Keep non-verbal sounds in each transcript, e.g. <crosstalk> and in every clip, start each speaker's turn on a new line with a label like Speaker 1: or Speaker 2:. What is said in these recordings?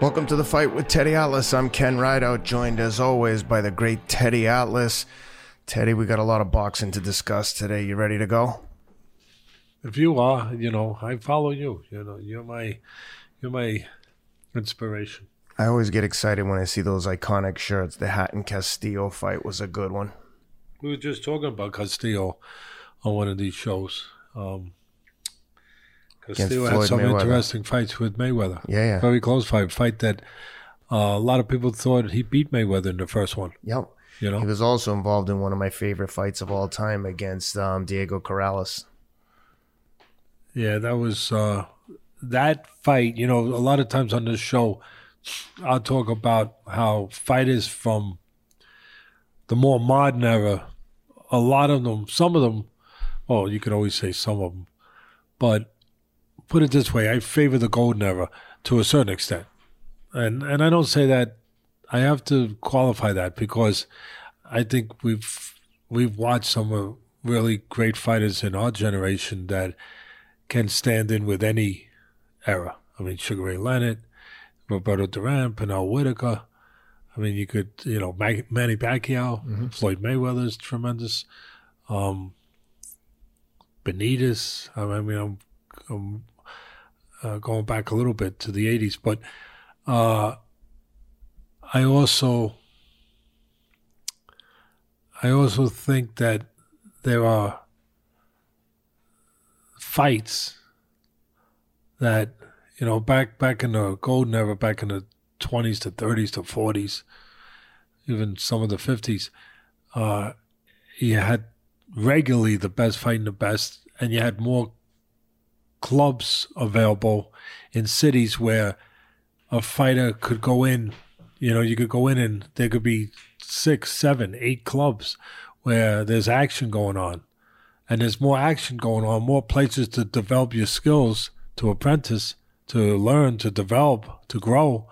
Speaker 1: Welcome to the fight with Teddy Atlas. I'm Ken Rideout, joined as always by the great Teddy Atlas. Teddy, we got a lot of boxing to discuss today. You ready to go?
Speaker 2: If you are, you know, I follow you. You know, you're my, you're my inspiration.
Speaker 1: I always get excited when I see those iconic shirts. The Hatton Castillo fight was a good one.
Speaker 2: We were just talking about Castillo on one of these shows. Um, Castillo had
Speaker 1: Floyd
Speaker 2: some
Speaker 1: Mayweather.
Speaker 2: interesting fights with Mayweather.
Speaker 1: Yeah, yeah.
Speaker 2: Very close fight. Fight that uh, a lot of people thought he beat Mayweather in the first one.
Speaker 1: Yep.
Speaker 2: You know,
Speaker 1: He was also involved in one of my favorite fights of all time against um, Diego Corrales.
Speaker 2: Yeah, that was uh, that fight. You know, a lot of times on this show, I'll talk about how fighters from the more modern era, a lot of them, some of them, oh, you could always say some of them, but put it this way: I favor the golden era to a certain extent, and and I don't say that. I have to qualify that because I think we've we've watched some really great fighters in our generation that can stand in with any era. I mean, Sugar Ray Leonard, Roberto Duran, Pernell Whitaker. I mean, you could, you know, Mag- Manny Pacquiao, Floyd Mayweather's tremendous. Um, Benitez. I mean, I'm, I'm uh, going back a little bit to the 80s, but uh, I also I also think that there are fights that you know back back in the golden era, back in the twenties to thirties to forties, even some of the fifties, uh, you had regularly the best fighting the best, and you had more clubs available in cities where a fighter could go in. You know, you could go in and there could be six, seven, eight clubs where there's action going on. And there's more action going on, more places to develop your skills, to apprentice, to learn, to develop, to grow.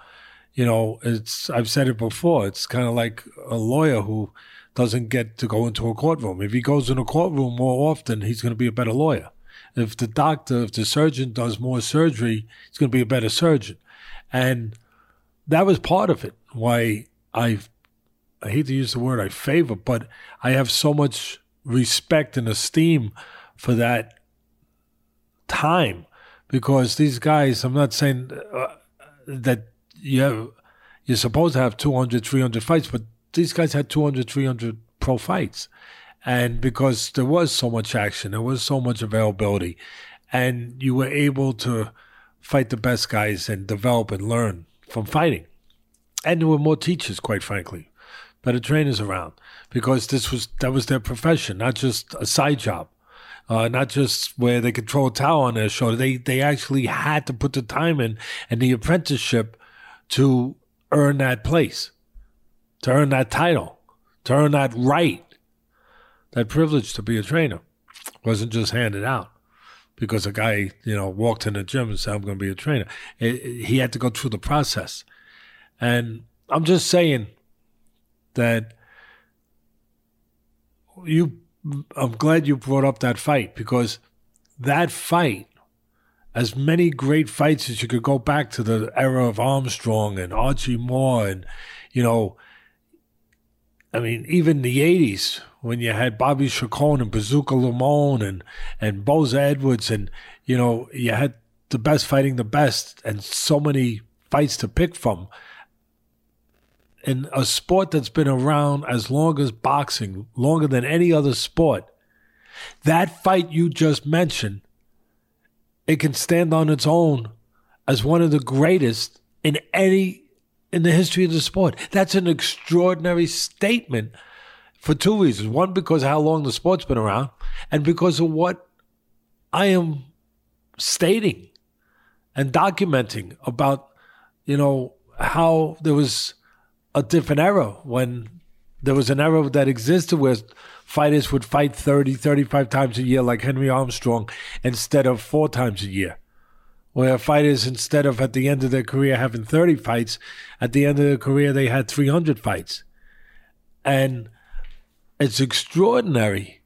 Speaker 2: You know, it's I've said it before, it's kind of like a lawyer who doesn't get to go into a courtroom. If he goes in a courtroom more often, he's going to be a better lawyer. If the doctor, if the surgeon does more surgery, he's going to be a better surgeon. And that was part of it. Why I, I hate to use the word I favor, but I have so much respect and esteem for that time because these guys. I'm not saying uh, that you have, you're supposed to have 200, 300 fights, but these guys had 200, 300 pro fights. And because there was so much action, there was so much availability, and you were able to fight the best guys and develop and learn from fighting. And there were more teachers, quite frankly, better trainers around because this was that was their profession, not just a side job, uh, not just where they could throw a towel on their shoulder. They they actually had to put the time in and the apprenticeship to earn that place, to earn that title, to earn that right, that privilege to be a trainer. wasn't just handed out because a guy, you know, walked in the gym and said, I'm going to be a trainer. It, it- he had to go through the process. And I'm just saying that you, I'm glad you brought up that fight because that fight, as many great fights as you could go back to the era of Armstrong and Archie Moore and, you know, I mean, even the '80s when you had Bobby Chacon and Bazooka Limon and and Boza Edwards, and you know you had the best fighting the best, and so many fights to pick from. In a sport that's been around as long as boxing, longer than any other sport, that fight you just mentioned, it can stand on its own as one of the greatest in any in the history of the sport. That's an extraordinary statement for two reasons. One, because how long the sport's been around, and because of what I am stating and documenting about, you know, how there was a different era when there was an era that existed where fighters would fight 30, 35 times a year like Henry Armstrong instead of four times a year where fighters, instead of at the end of their career having 30 fights, at the end of their career, they had 300 fights. And it's extraordinary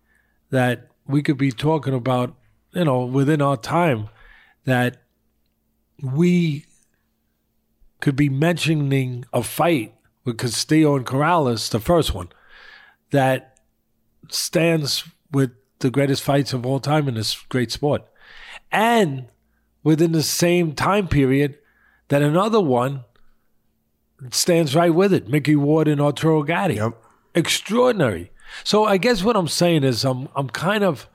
Speaker 2: that we could be talking about you know, within our time that we could be mentioning a fight with Castillo and Corrales, the first one, that stands with the greatest fights of all time in this great sport. And within the same time period, that another one stands right with it Micky Ward and Arturo Gatti.
Speaker 1: Yep.
Speaker 2: Extraordinary. So I guess what I'm saying is I'm I'm kind of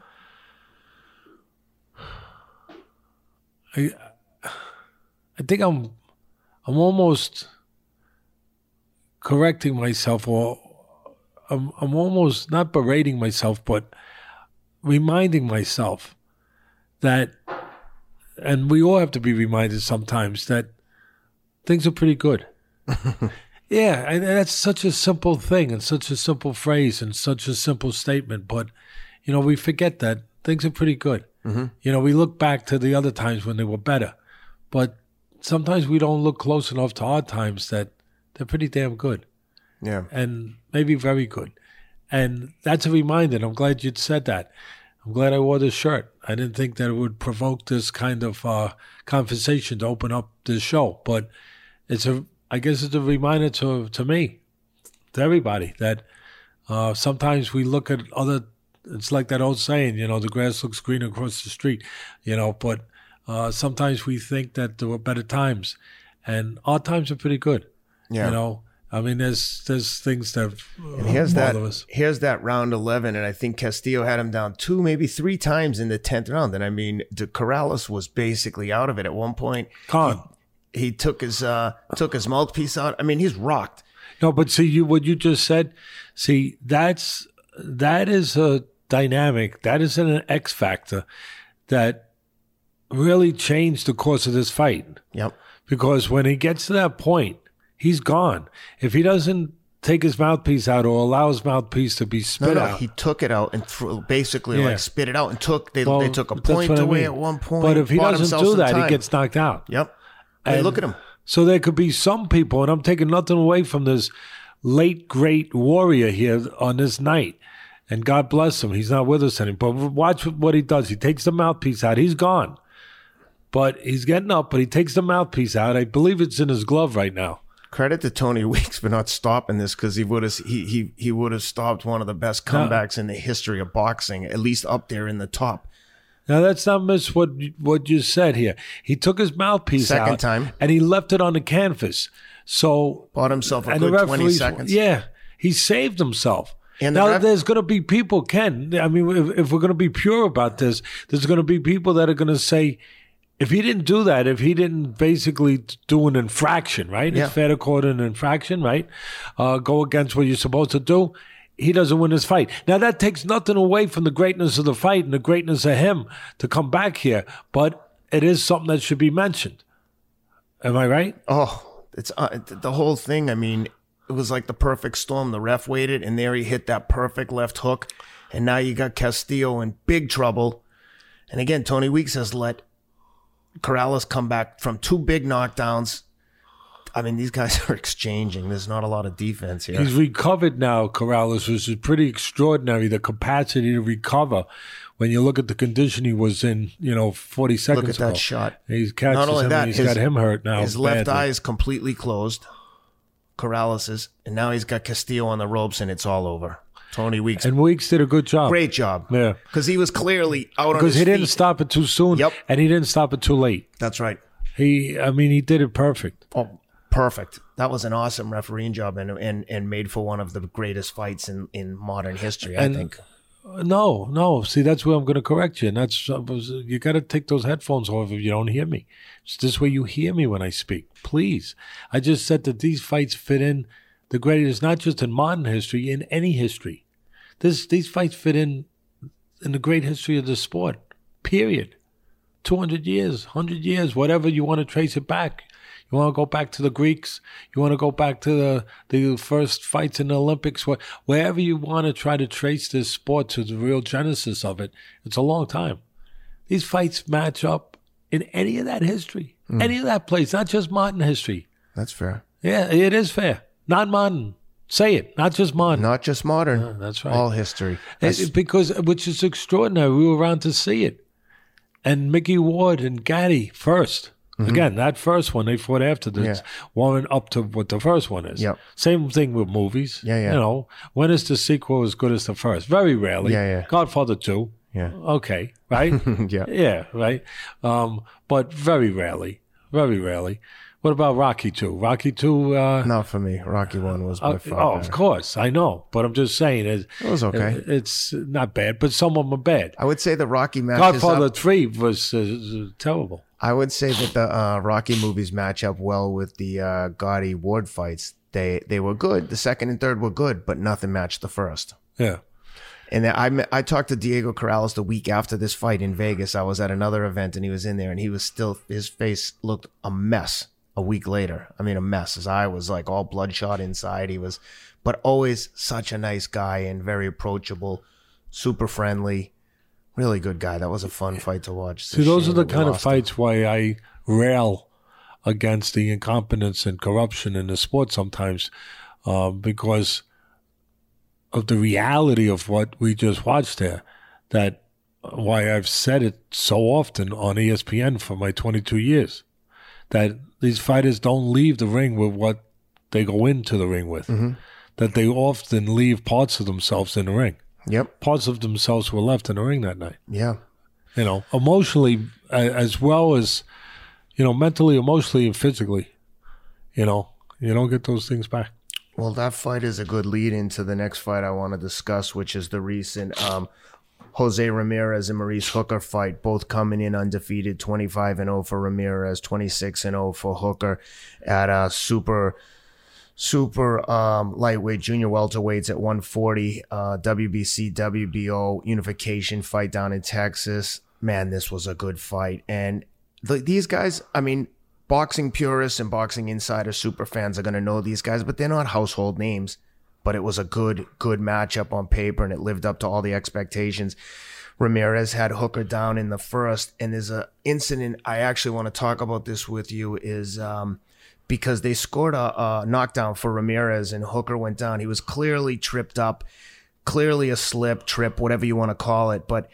Speaker 2: I I think I'm I'm almost correcting myself or I'm I'm almost not berating myself but reminding myself that and we all have to be reminded sometimes that things are pretty good. <laughs> yeah, and that's such a simple thing and such a simple phrase and such a simple statement, but you know, we forget that things are pretty good.
Speaker 1: Mm-hmm.
Speaker 2: You know, we look back to the other times when they were better, but sometimes we don't look close enough to our times that they're pretty damn good
Speaker 1: Yeah.
Speaker 2: and maybe very good. And that's a reminder. and I'm glad you'd said that. I'm glad I wore this shirt. I didn't think that it would provoke this kind of uh, conversation to open up this show, but it's a. I guess it's a reminder to to me, to everybody, that uh, sometimes we look at other. It's like that old saying, you know, the grass looks greener across the street, you know. But uh, sometimes we think that there were better times, and our times are pretty good.
Speaker 1: Yeah.
Speaker 2: You know, I mean, there's there's things that
Speaker 1: And here's that.
Speaker 2: bother us.
Speaker 1: Here's that round eleven, and I think Castillo had him down two, maybe three times in the tenth round. And I mean, the Corrales was basically out of it at one point.
Speaker 2: Con.
Speaker 1: He took his uh took his mouthpiece out. I mean, he's rocked.
Speaker 2: No, but see, you what you just said. See, that's that is a dynamic. That is an X factor that really changed the course of this fight.
Speaker 1: Yep.
Speaker 2: Because when he gets to that point, he's gone. If he doesn't take his mouthpiece out or allow his mouthpiece to be
Speaker 1: No,
Speaker 2: spit
Speaker 1: no,
Speaker 2: out,
Speaker 1: he took it out and threw, basically
Speaker 2: Yeah.
Speaker 1: like spit it out and took. They,
Speaker 2: well,
Speaker 1: they took a point
Speaker 2: what I
Speaker 1: away
Speaker 2: mean.
Speaker 1: at one point.
Speaker 2: But if he doesn't do that,
Speaker 1: time.
Speaker 2: he gets knocked out.
Speaker 1: Yep. Hey,
Speaker 2: And
Speaker 1: look at him.
Speaker 2: So there could be some people, and I'm taking nothing away from this late great warrior here on this night. And God bless him. He's not with us anymore. But watch what he does. He takes the mouthpiece out. He's gone. But he's getting up, but he takes the mouthpiece out. I believe it's in his glove right now.
Speaker 1: Credit to Tony Weeks for not stopping this because he would have he he he would have stopped one of the best comebacks in the history of boxing, at least up there in the top.
Speaker 2: Now that's not miss what what you said here. He took his mouthpiece
Speaker 1: Second
Speaker 2: out
Speaker 1: time.
Speaker 2: and he left it on the canvas. So
Speaker 1: Bought himself a good twenty seconds.
Speaker 2: yeah, he saved himself.
Speaker 1: And the
Speaker 2: now
Speaker 1: ref-
Speaker 2: there's going to be people, Ken. I mean, if, if we're going to be pure about this, there's going to be people that are going to say, if he didn't do that, if he didn't basically do an infraction, right?
Speaker 1: Yeah.
Speaker 2: It's fair to call it an infraction, right? Uh, go against what you're supposed to do. He doesn't win his fight. Now that takes nothing away from the greatness of the fight and the greatness of him to come back here, but it is something that should be mentioned. Am I right?
Speaker 1: Oh, it's uh, the whole thing. I mean, it was like the perfect storm. The ref waited, and there he hit that perfect left hook, and now you got Castillo in big trouble. And again, Tony Weeks has let Corrales come back from two big knockdowns. I mean, these guys <laughs> are exchanging. There's not a lot of defense here.
Speaker 2: He's recovered now, Corrales, which is pretty extraordinary. The capacity to recover when you look at the condition he was in, you know, 40 seconds
Speaker 1: Look at
Speaker 2: ago.
Speaker 1: that shot.
Speaker 2: He's catches
Speaker 1: Not only
Speaker 2: him
Speaker 1: that,
Speaker 2: he's
Speaker 1: his-
Speaker 2: got him hurt now.
Speaker 1: His left eye is completely closed. Corrales's, and now he's got Castillo on the ropes, and it's all over. Tony Weeks,
Speaker 2: And Weeks did a good job.
Speaker 1: great job.
Speaker 2: Yeah.
Speaker 1: because he was clearly out on
Speaker 2: Because
Speaker 1: his
Speaker 2: he didn't
Speaker 1: feet.
Speaker 2: stop it too soon.
Speaker 1: Yep.
Speaker 2: And he didn't stop it too late.
Speaker 1: That's right.
Speaker 2: He, I mean, he did it perfect.
Speaker 1: Oh, perfect. That was an awesome refereeing job, and and and made for one of the greatest fights in in modern history. I
Speaker 2: And-
Speaker 1: think.
Speaker 2: No, no. See, that's where I'm going to correct you. And that's, you got to take those headphones off if you don't hear me. It's this way you hear me when I speak. Please. I just said that these fights fit in the greatest, not just in modern history, in any history. This, these fights fit in in the great history of the sport, period. 200 years, 100 years, whatever you want to trace it back. You want to go back to the Greeks? You want to go back to the, the first fights in the Olympics? Wh- Wherever you want to try to trace this sport to the real genesis of it, it's a long time. These fights match up in any of that history, mm. any of that place, not just modern history.
Speaker 1: That's fair.
Speaker 2: Yeah, it is fair. Not modern. Say it, not just modern.
Speaker 1: Not just modern.
Speaker 2: that's right.
Speaker 1: All history.
Speaker 2: Because which is extraordinary. We were around to see it. and Micky Ward and Gatti 1st Again, that first one they fought after this,
Speaker 1: Mm-hmm. Yeah.
Speaker 2: warming up to what the first one is.
Speaker 1: Yep.
Speaker 2: Same thing with movies.
Speaker 1: Yeah, yeah.
Speaker 2: You know, when is the sequel as good as the first? Very rarely.
Speaker 1: Yeah, yeah.
Speaker 2: Godfather 2.
Speaker 1: Yeah.
Speaker 2: Okay, right? <laughs>
Speaker 1: Yeah.
Speaker 2: Yeah, right. Um, but very rarely, very rarely. What about Rocky Two? Rocky Two. Uh,
Speaker 1: Not for me. Rocky One was by
Speaker 2: uh,
Speaker 1: far
Speaker 2: oh,
Speaker 1: better.
Speaker 2: of course, I know, but I'm just saying it,
Speaker 1: It was okay.
Speaker 2: it's not bad, but some of them are bad.
Speaker 1: I would say the Rocky matches
Speaker 2: Godfather
Speaker 1: up.
Speaker 2: Three was uh, terrible.
Speaker 1: I would say that the uh, Rocky movies match up well with the uh, Gatti Ward fights. They they were good. The second and third were good, but nothing matched the first.
Speaker 2: Yeah,
Speaker 1: And I I talked to Diego Corrales the week after this fight in Vegas. I was at another event and he was in there and he was still his face looked a mess a week later. I mean a mess. His eye was like all bloodshot inside. He was but always such a nice guy and very approachable, super friendly. Really good guy. That was a fun fight to watch.
Speaker 2: See, those are the kind of
Speaker 1: lost him.
Speaker 2: fights why I rail against the incompetence and corruption in the sport sometimes, um, because of the reality of what we just watched there. That why I've said it so often on ESPN for my 22 years that these fighters don't leave the ring with what they go into the ring with. That they often leave parts of themselves in the ring.
Speaker 1: Yep.
Speaker 2: Parts of themselves were left in the ring that night.
Speaker 1: Yeah.
Speaker 2: You know, emotionally as well as, you know, mentally, emotionally, and physically. You know, you don't get those things back.
Speaker 1: Well, that fight is a good lead into the next fight I want to discuss, which is the recent um, Jose Ramirez and Maurice Hooker fight, both coming in undefeated, 25 and 0 for Ramirez, 26 and 0 for Hooker at a super super um, lightweight junior welterweights at 140 uh, WBC WBO unification fight down in Texas. Man, this was a good fight, and the, these guys, I mean, boxing purists and boxing insider super fans are going to know these guys, but they're not household names. But it was a good, good matchup on paper, and it lived up to all the expectations. Ramirez had Hooker down in the first, and there's a incident I actually want to talk about this with you is um, because they scored a, a knockdown for Ramirez, and Hooker went down. He was clearly tripped up, clearly a slip, trip, whatever you want to call it, but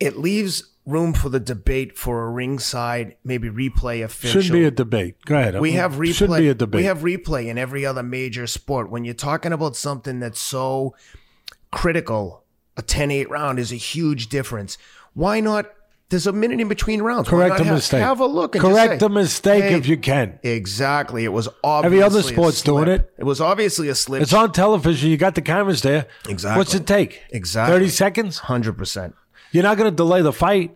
Speaker 1: it leaves room for the debate for a ringside maybe replay official.
Speaker 2: Shouldn't be a debate. Go ahead.
Speaker 1: We have replay.
Speaker 2: Shouldn't be a debate.
Speaker 1: We have replay in every other major sport. When you're talking about something that's so critical, a 10-8 round is a huge difference. Why not? There's a minute in between rounds.
Speaker 2: Correct
Speaker 1: have,
Speaker 2: mistake.
Speaker 1: Have a look.
Speaker 2: Correct a mistake
Speaker 1: "Hey,
Speaker 2: if you can.
Speaker 1: Exactly. It was obviously every
Speaker 2: other
Speaker 1: a
Speaker 2: sport's doing it.
Speaker 1: It was obviously a slip.
Speaker 2: It's on television. You got the cameras there.
Speaker 1: Exactly.
Speaker 2: What's it take?
Speaker 1: Exactly.
Speaker 2: 30 seconds?
Speaker 1: Hundred percent.
Speaker 2: You're not going to delay the fight.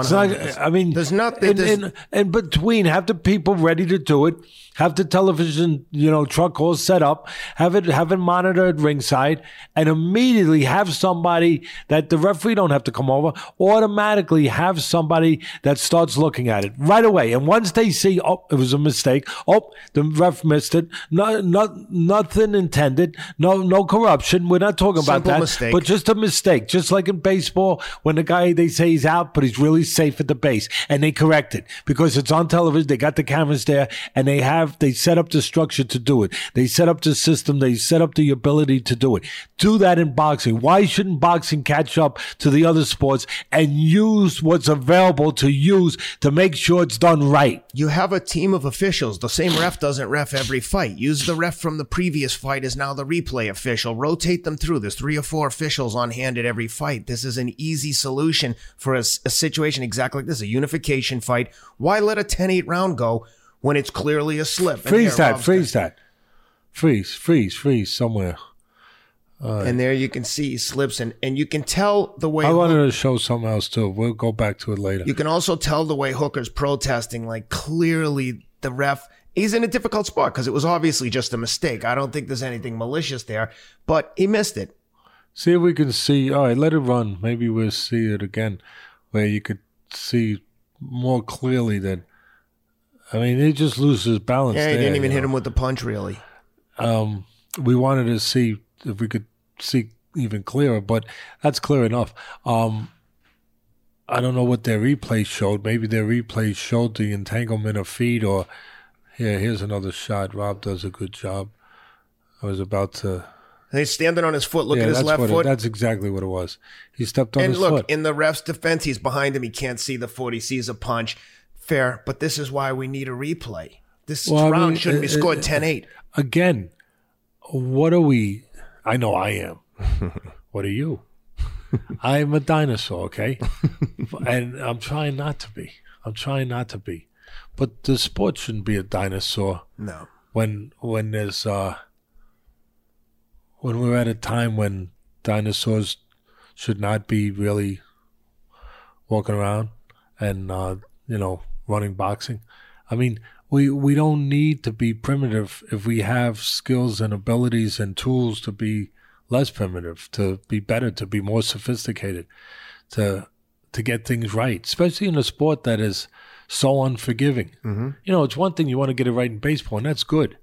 Speaker 2: It's
Speaker 1: hundred.
Speaker 2: I mean,
Speaker 1: There's nothing-
Speaker 2: In,
Speaker 1: there's-
Speaker 2: in, in between, have the people ready to do it. Have the television, you know, truck all set up. Have it, have it monitored ringside, and immediately have somebody that the referee don't have to come over. Automatically have somebody that starts looking at it right away. And once they see, oh, it was a mistake. Oh, the ref missed it. No, not nothing intended. No, no corruption. We're not talking about that.
Speaker 1: mistake.
Speaker 2: But just a mistake, just like in baseball, when the guy they say he's out, but he's really safe at the base, and they correct it because it's on television. They got the cameras there, and they have they set up the structure to do it. They set up the system. They set up the ability to do it. Do that in boxing. Why shouldn't boxing catch up to the other sports and use what's available to use to make sure it's done right?
Speaker 1: You have a team of officials. The same ref doesn't ref every fight. Use the ref from the previous fight as now the replay official. Rotate them through. There's three or four officials on hand at every fight. This is an easy solution for a situation exactly like this, a unification fight. Why let a 10-8 round go when it's clearly a slip?
Speaker 2: Freeze that.
Speaker 1: Rob's
Speaker 2: Freeze that. Freeze. Freeze. Freeze somewhere.
Speaker 1: And there you can see he slips and, and you can tell the way
Speaker 2: I wanted to show something else too. We'll go back to it later.
Speaker 1: You can also tell the way Hooker's protesting, like clearly the ref, he's in a difficult spot because it was obviously just a mistake. I don't think there's anything malicious there, but he missed it.
Speaker 2: See if we can see. All right, let it run. Maybe we'll see it again, where you could see more clearly that. I mean, he just loses balance.
Speaker 1: Yeah, he
Speaker 2: there,
Speaker 1: didn't even
Speaker 2: you
Speaker 1: hit him with the punch, really.
Speaker 2: Um, we wanted to see if we could see even clearer, but that's clear enough. Um, I don't know what their replay showed. Maybe their replay showed the entanglement of feet, or here, here's another shot. Rob does a good job. I was about to
Speaker 1: And he's standing on his foot, looking
Speaker 2: yeah,
Speaker 1: at his left
Speaker 2: what it-
Speaker 1: foot.
Speaker 2: that's exactly what it was. He stepped on
Speaker 1: and
Speaker 2: his
Speaker 1: look,
Speaker 2: foot.
Speaker 1: And look, in the ref's defense, he's behind him. He can't see the foot. He sees a punch. Fair, but this is why we need a replay. This
Speaker 2: Well, I
Speaker 1: round
Speaker 2: mean,
Speaker 1: shouldn't be scored 10 8.
Speaker 2: Again, what are we? I know I am. <laughs> what are you? I'm a dinosaur, okay? <laughs> and I'm trying not to be. I'm trying not to be. But the sport shouldn't be a dinosaur
Speaker 1: No.
Speaker 2: when when there's uh when we're at a time when dinosaurs should not be really walking around and uh you know running boxing i mean we we don't need to be primitive if we have skills and abilities and tools to be less primitive to be better to be more sophisticated to to get things right especially in a sport that is so unforgiving
Speaker 1: Mm-hmm.
Speaker 2: you know, it's one thing you want to get it right in baseball, and that's good.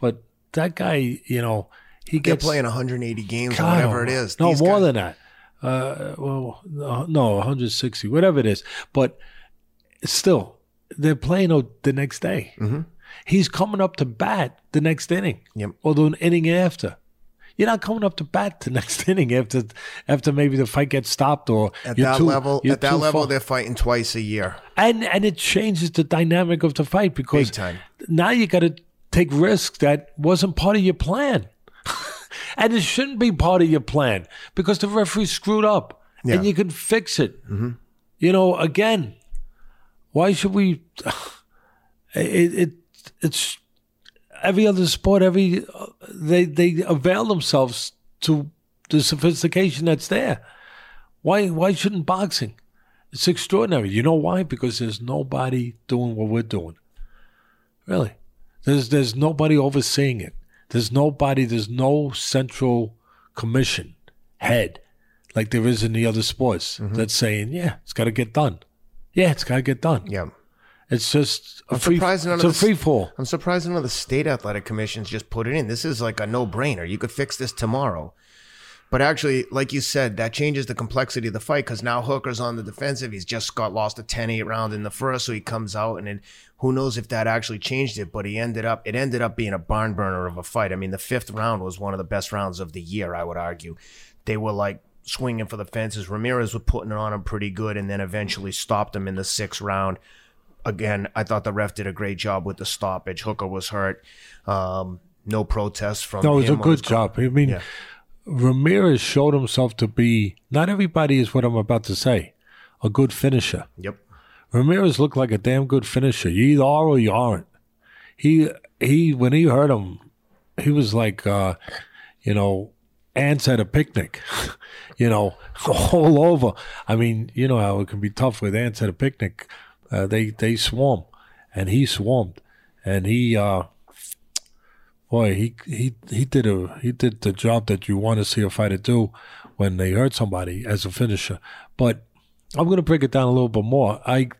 Speaker 2: But that guy, you know, he
Speaker 1: They're
Speaker 2: gets
Speaker 1: playing 180 games or whatever it is.
Speaker 2: No,
Speaker 1: These
Speaker 2: more
Speaker 1: guys-
Speaker 2: than that. Uh, well, no, no, 160, whatever it is. But still, they're playing the next day.
Speaker 1: Mm-hmm.
Speaker 2: He's coming up to bat the next inning,
Speaker 1: Yep.
Speaker 2: or the inning after. You're not coming up to bat the <laughs> next inning after after maybe the fight gets stopped or
Speaker 1: At that
Speaker 2: too-
Speaker 1: level, at that level,
Speaker 2: far-
Speaker 1: they're fighting twice a year.
Speaker 2: and and it changes the dynamic of the fight because now you got to take risks that wasn't part of your plan, and it shouldn't be part of your plan because the referee screwed up,
Speaker 1: Yeah.
Speaker 2: and you can fix it. You know, again, why should we? <sighs> It, it it's every other sport. Every they they avail themselves to the sophistication that's there. Why why shouldn't boxing? It's extraordinary. You know why? Because there's nobody doing what we're doing. Really. There's there's nobody overseeing it. There's nobody, there's no central commission head like there is in the other sports
Speaker 1: Mm-hmm.
Speaker 2: that's saying, yeah, it's got to get done. Yeah, it's got to get done.
Speaker 1: Yeah.
Speaker 2: It's just a free,
Speaker 1: surprised none
Speaker 2: it's
Speaker 1: of the-
Speaker 2: free fall.
Speaker 1: I'm surprised none of the state athletic commissions just put it in. This is like a no brainer. You could fix this tomorrow. But actually, like you said, that changes the complexity of the fight because now Hooker's on the defensive. He's just got lost a 10 8 round in the first, so he comes out and who knows if that actually changed it. But he ended up, it ended up being a barn burner of a fight. I mean, the fifth round was one of the best rounds of the year, I would argue. They were like swinging for the fences. Ramirez was putting it on him pretty good and then eventually stopped him in the sixth round again, I thought the ref did a great job with the stoppage. Hooker was hurt. Um, no protests from.
Speaker 2: No, it was a
Speaker 1: him on his
Speaker 2: good job. I mean,
Speaker 1: Yeah.
Speaker 2: Ramirez showed himself to be, not everybody is what I'm about to say, a good finisher.
Speaker 1: Yep.
Speaker 2: Ramirez looked like a damn good finisher. You either are or you aren't. He he when he heard him, he was like uh, you know, ants at a picnic. <laughs> you know, <laughs> all over. I mean, you know how it can be tough with ants at a picnic. Uh, they they swarm, and he swarmed, and he uh, boy he he he did a he did the job that you want to see a fighter do when they hurt somebody as a finisher. But I'm going to break it down a little bit more. I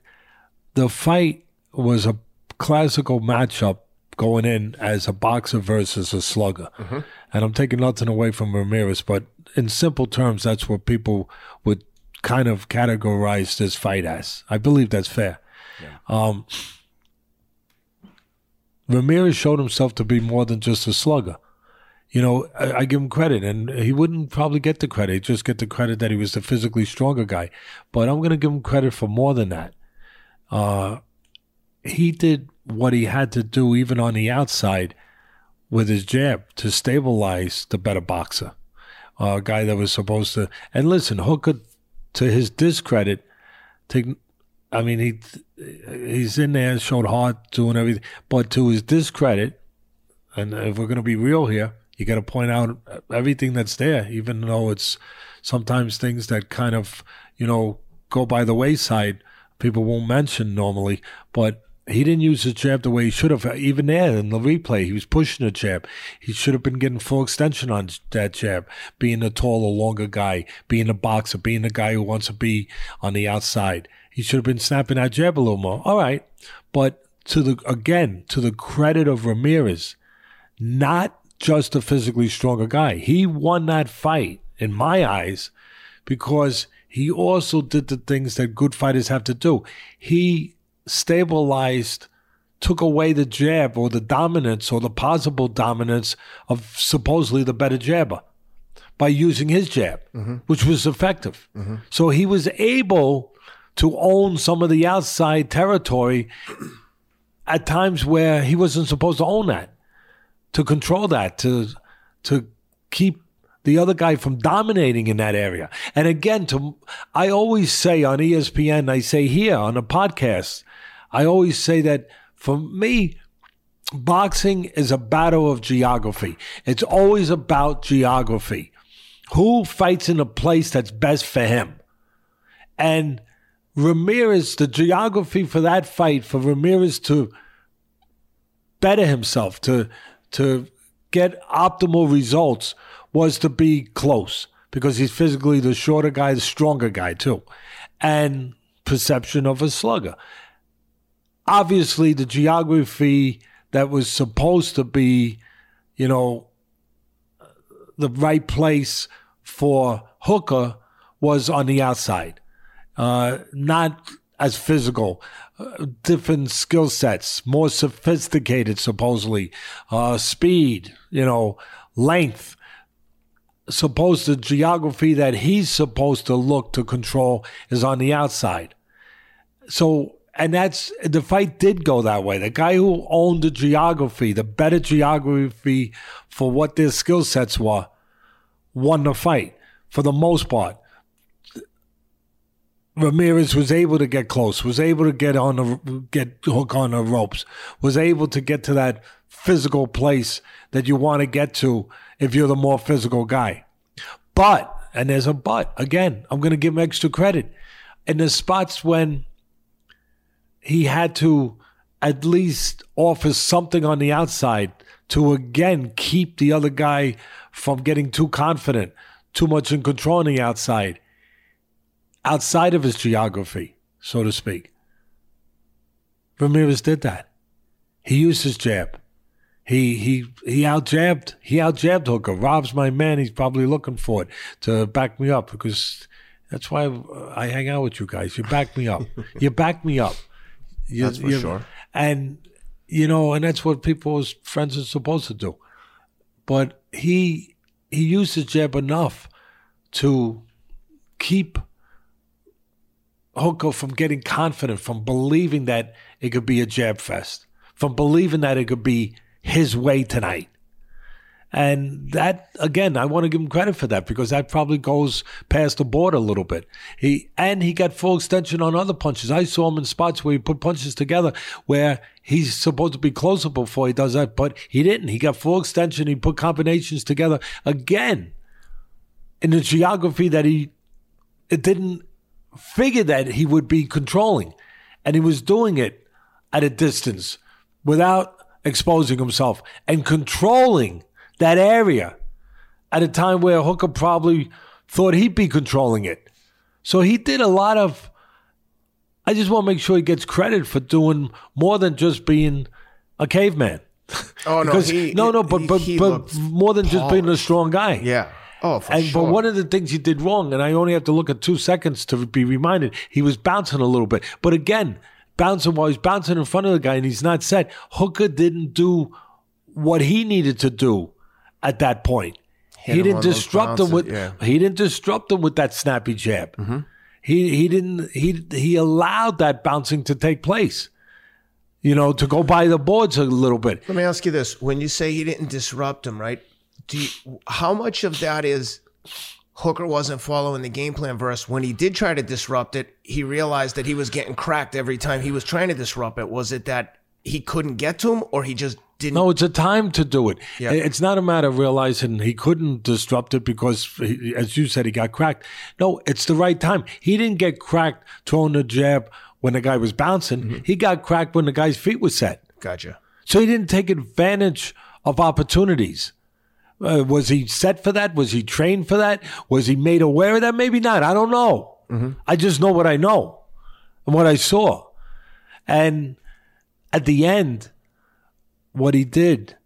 Speaker 2: the fight was a classical matchup going in as a boxer versus a slugger. And I'm taking nothing away from Ramirez, but in simple terms, that's what people would kind of categorize this fight as. I believe that's fair. Um, Ramirez showed himself to be more than just a slugger. You know, I, I give him credit, and he wouldn't probably get the credit. He'd just get the credit that he was the physically stronger guy. But I'm going to give him credit for more than that. Uh, he did what he had to do, even on the outside, with his jab to stabilize the better boxer. Uh, a guy that was supposed to. And listen, Hooker, to his discredit, take. I mean, he he's in there, showed heart, doing everything. But to his discredit, and if we're going to be real here, you got to point out everything that's there, even though it's sometimes things that kind of, you know, go by the wayside. People won't mention normally, but he didn't use his jab the way he should have. Even there in the replay, he was pushing the jab. He should have been getting full extension on that jab, being a taller, longer guy, being a boxer, being a guy who wants to be on the outside. He should have been snapping that jab a little more. All right, but to the again to the credit of Ramirez, not just a physically stronger guy. He won that fight in my eyes because he also did the things that good fighters have to do. He stabilized took away the jab or the dominance or the possible dominance of supposedly the better jabber by using his jab, mm-hmm. which was effective. Mm-hmm. So he was able to own some of the outside territory at times where he wasn't supposed to own that, to control that, to to keep the other guy from dominating in that area. And again, to I always say on ESPN, I say here on a podcast, I always say that for me, boxing is a battle of geography. It's always about geography. Who fights in a place that's best for him? And Ramirez, the geography for that fight, for Ramirez to better himself, to to get optimal results, was to be close because he's physically the shorter guy, the stronger guy too, and perception of a slugger. Obviously, the geography that was supposed to be, you know, the right place for Hooker was on the outside, uh, not as physical. Uh, different skill sets, more sophisticated, supposedly, uh, speed, you know, length. Supposed the geography that he's supposed to look to control is on the outside. So, and that's the fight did go that way. The guy who owned the geography, the better geography for what their skill sets were, won the fight for the most part. Ramirez was able to get close, was able to get on the get hook on the ropes, was able to get to that physical place that you want to get to if you're the more physical guy. But, and there's a but, again, I'm going to give him extra credit. In the spots when he had to at least offer something on the outside to again keep the other guy from getting too confident, too much in control on the outside, outside of his geography, so to speak. Ramirez did that. He used his jab. He he he out jabbed. He out jabbed Hooker. Rob's my man. He's probably looking for it to back me up because that's why I hang out with you guys. You back me up. <laughs> you back me up. You,
Speaker 1: That's for
Speaker 2: you-
Speaker 1: sure.
Speaker 2: And you know, and that's what people's friends are supposed to do. But he he used his jab enough to keep Hooker from getting confident, from believing that it could be a jab fest, from believing that it could be his way tonight. And that again, I want to give him credit for that because that probably goes past the board a little bit. He and he got full extension on other punches. I saw him in spots where he put punches together where he's supposed to be closer before he does that, but he didn't. He got full extension. He put combinations together again in the geography that he it didn't figure that he would be controlling, and he was doing it at a distance without exposing himself and controlling that area at a time where Hooker probably thought he'd be controlling it. So he did a lot of. I just want to make sure he gets credit for doing more than just being a caveman.
Speaker 1: Oh no, <laughs> he,
Speaker 2: no, no, but but but more than just being a strong guy.
Speaker 1: Yeah. Oh, for
Speaker 2: And
Speaker 1: sure.
Speaker 2: but one of the things he did wrong, and I only have to look at two seconds to be reminded, he was bouncing a little bit. But again, bouncing while he's bouncing in front of the guy and he's not set. Hooker didn't do what he needed to do at that point.
Speaker 1: Hit
Speaker 2: he didn't disrupt him with
Speaker 1: yeah.
Speaker 2: he didn't disrupt him with that snappy jab. Mm-hmm. He he didn't he he allowed that bouncing to take place. You know, to go by the boards a little bit.
Speaker 1: Let me ask you this: When you say he didn't disrupt him, right? Do you, how much of that is Hooker wasn't following the game plan? Versus when he did try to disrupt it, he realized that he was getting cracked every time he was trying to disrupt it. Was it that he couldn't get to him, or he just didn't?
Speaker 2: No, it's a time to do it.
Speaker 1: Yeah.
Speaker 2: It's not a matter of realizing he couldn't disrupt it because, he, as you said, he got cracked. No, it's the right time. He didn't get cracked throwing the jab when the guy was bouncing.
Speaker 1: Mm-hmm.
Speaker 2: He got cracked when the guy's feet were set.
Speaker 1: Gotcha.
Speaker 2: So he didn't take advantage of opportunities. Uh, was he set for that? Was he trained for that? Was he made aware of that? Maybe not. I don't know. I just know what I know and what I saw. And at the end, what he did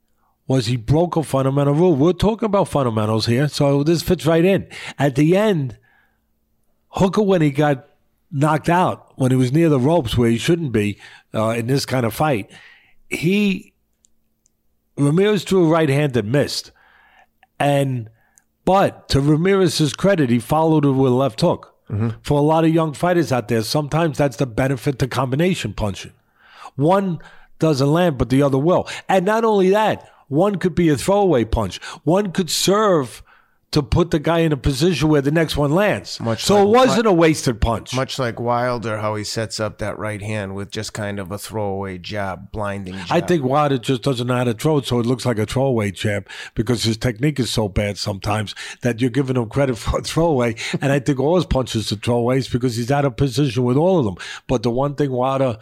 Speaker 2: was he broke a fundamental rule. We're talking about fundamentals here, so this fits right in. At the end, Hooker, when he got knocked out, when he was near the ropes where he shouldn't be uh, in this kind of fight, he Ramirez threw a right hand that missed, and but to Ramirez's credit, he followed it with a left hook. Mm-hmm. For a lot of young fighters out there, sometimes that's the benefit to combination punching. One doesn't land, but the other will. And not only that, one could be a throwaway punch. One could serve to put the guy in a position where the next one lands.
Speaker 1: Much
Speaker 2: so
Speaker 1: like-
Speaker 2: it wasn't a wasted punch.
Speaker 1: Much like Wilder, how he sets up that right hand with just kind of a throwaway jab, blinding jab.
Speaker 2: I think Wilder just doesn't know how to throw it, so it looks like a throwaway jab because his technique is so bad sometimes that you're giving him credit <laughs> for a throwaway. and I think all his punches are throwaways because he's out of position with all of them. But the one thing Wilder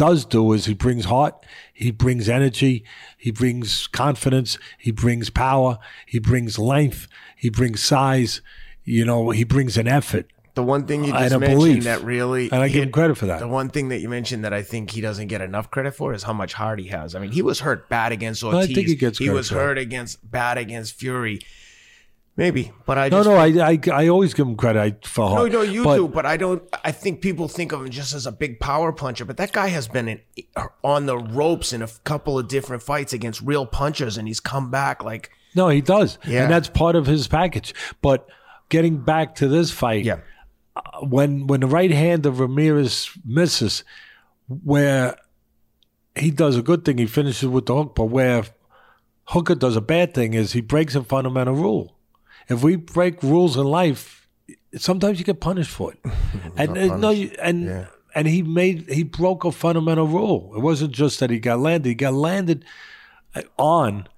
Speaker 2: does do is he brings heart, he brings energy, he brings confidence, he brings power, he brings length, he brings size. You know, he brings an effort.
Speaker 1: the one thing you just mentioned
Speaker 2: belief.
Speaker 1: that really
Speaker 2: And I give him credit for that.
Speaker 1: The one thing that you mentioned that I think he doesn't get enough credit for is how much heart he has. I mean, he was hurt bad against Ortiz.
Speaker 2: I think he gets credit
Speaker 1: was hurt against bad against Fury. Maybe, but I
Speaker 2: No,
Speaker 1: just
Speaker 2: no, I, I, I always give him credit for
Speaker 1: No, no, you
Speaker 2: but
Speaker 1: do, but I don't. I think people think of him just as a big power puncher, but that guy has been in, on the ropes in a couple of different fights against real punchers, and he's come back like
Speaker 2: No, he does.
Speaker 1: Yeah.
Speaker 2: And that's part of his package. But getting back to this fight,
Speaker 1: yeah, uh,
Speaker 2: when when the right hand of Ramirez misses, where he does a good thing, he finishes with the hook, but where Hooker does a bad thing is he breaks a fundamental rule. If we break rules in life, sometimes you get punished for it. <laughs> and uh, no, you, and
Speaker 1: Yeah.
Speaker 2: and he made he broke a fundamental rule. It wasn't just that he got landed; he got landed uh, on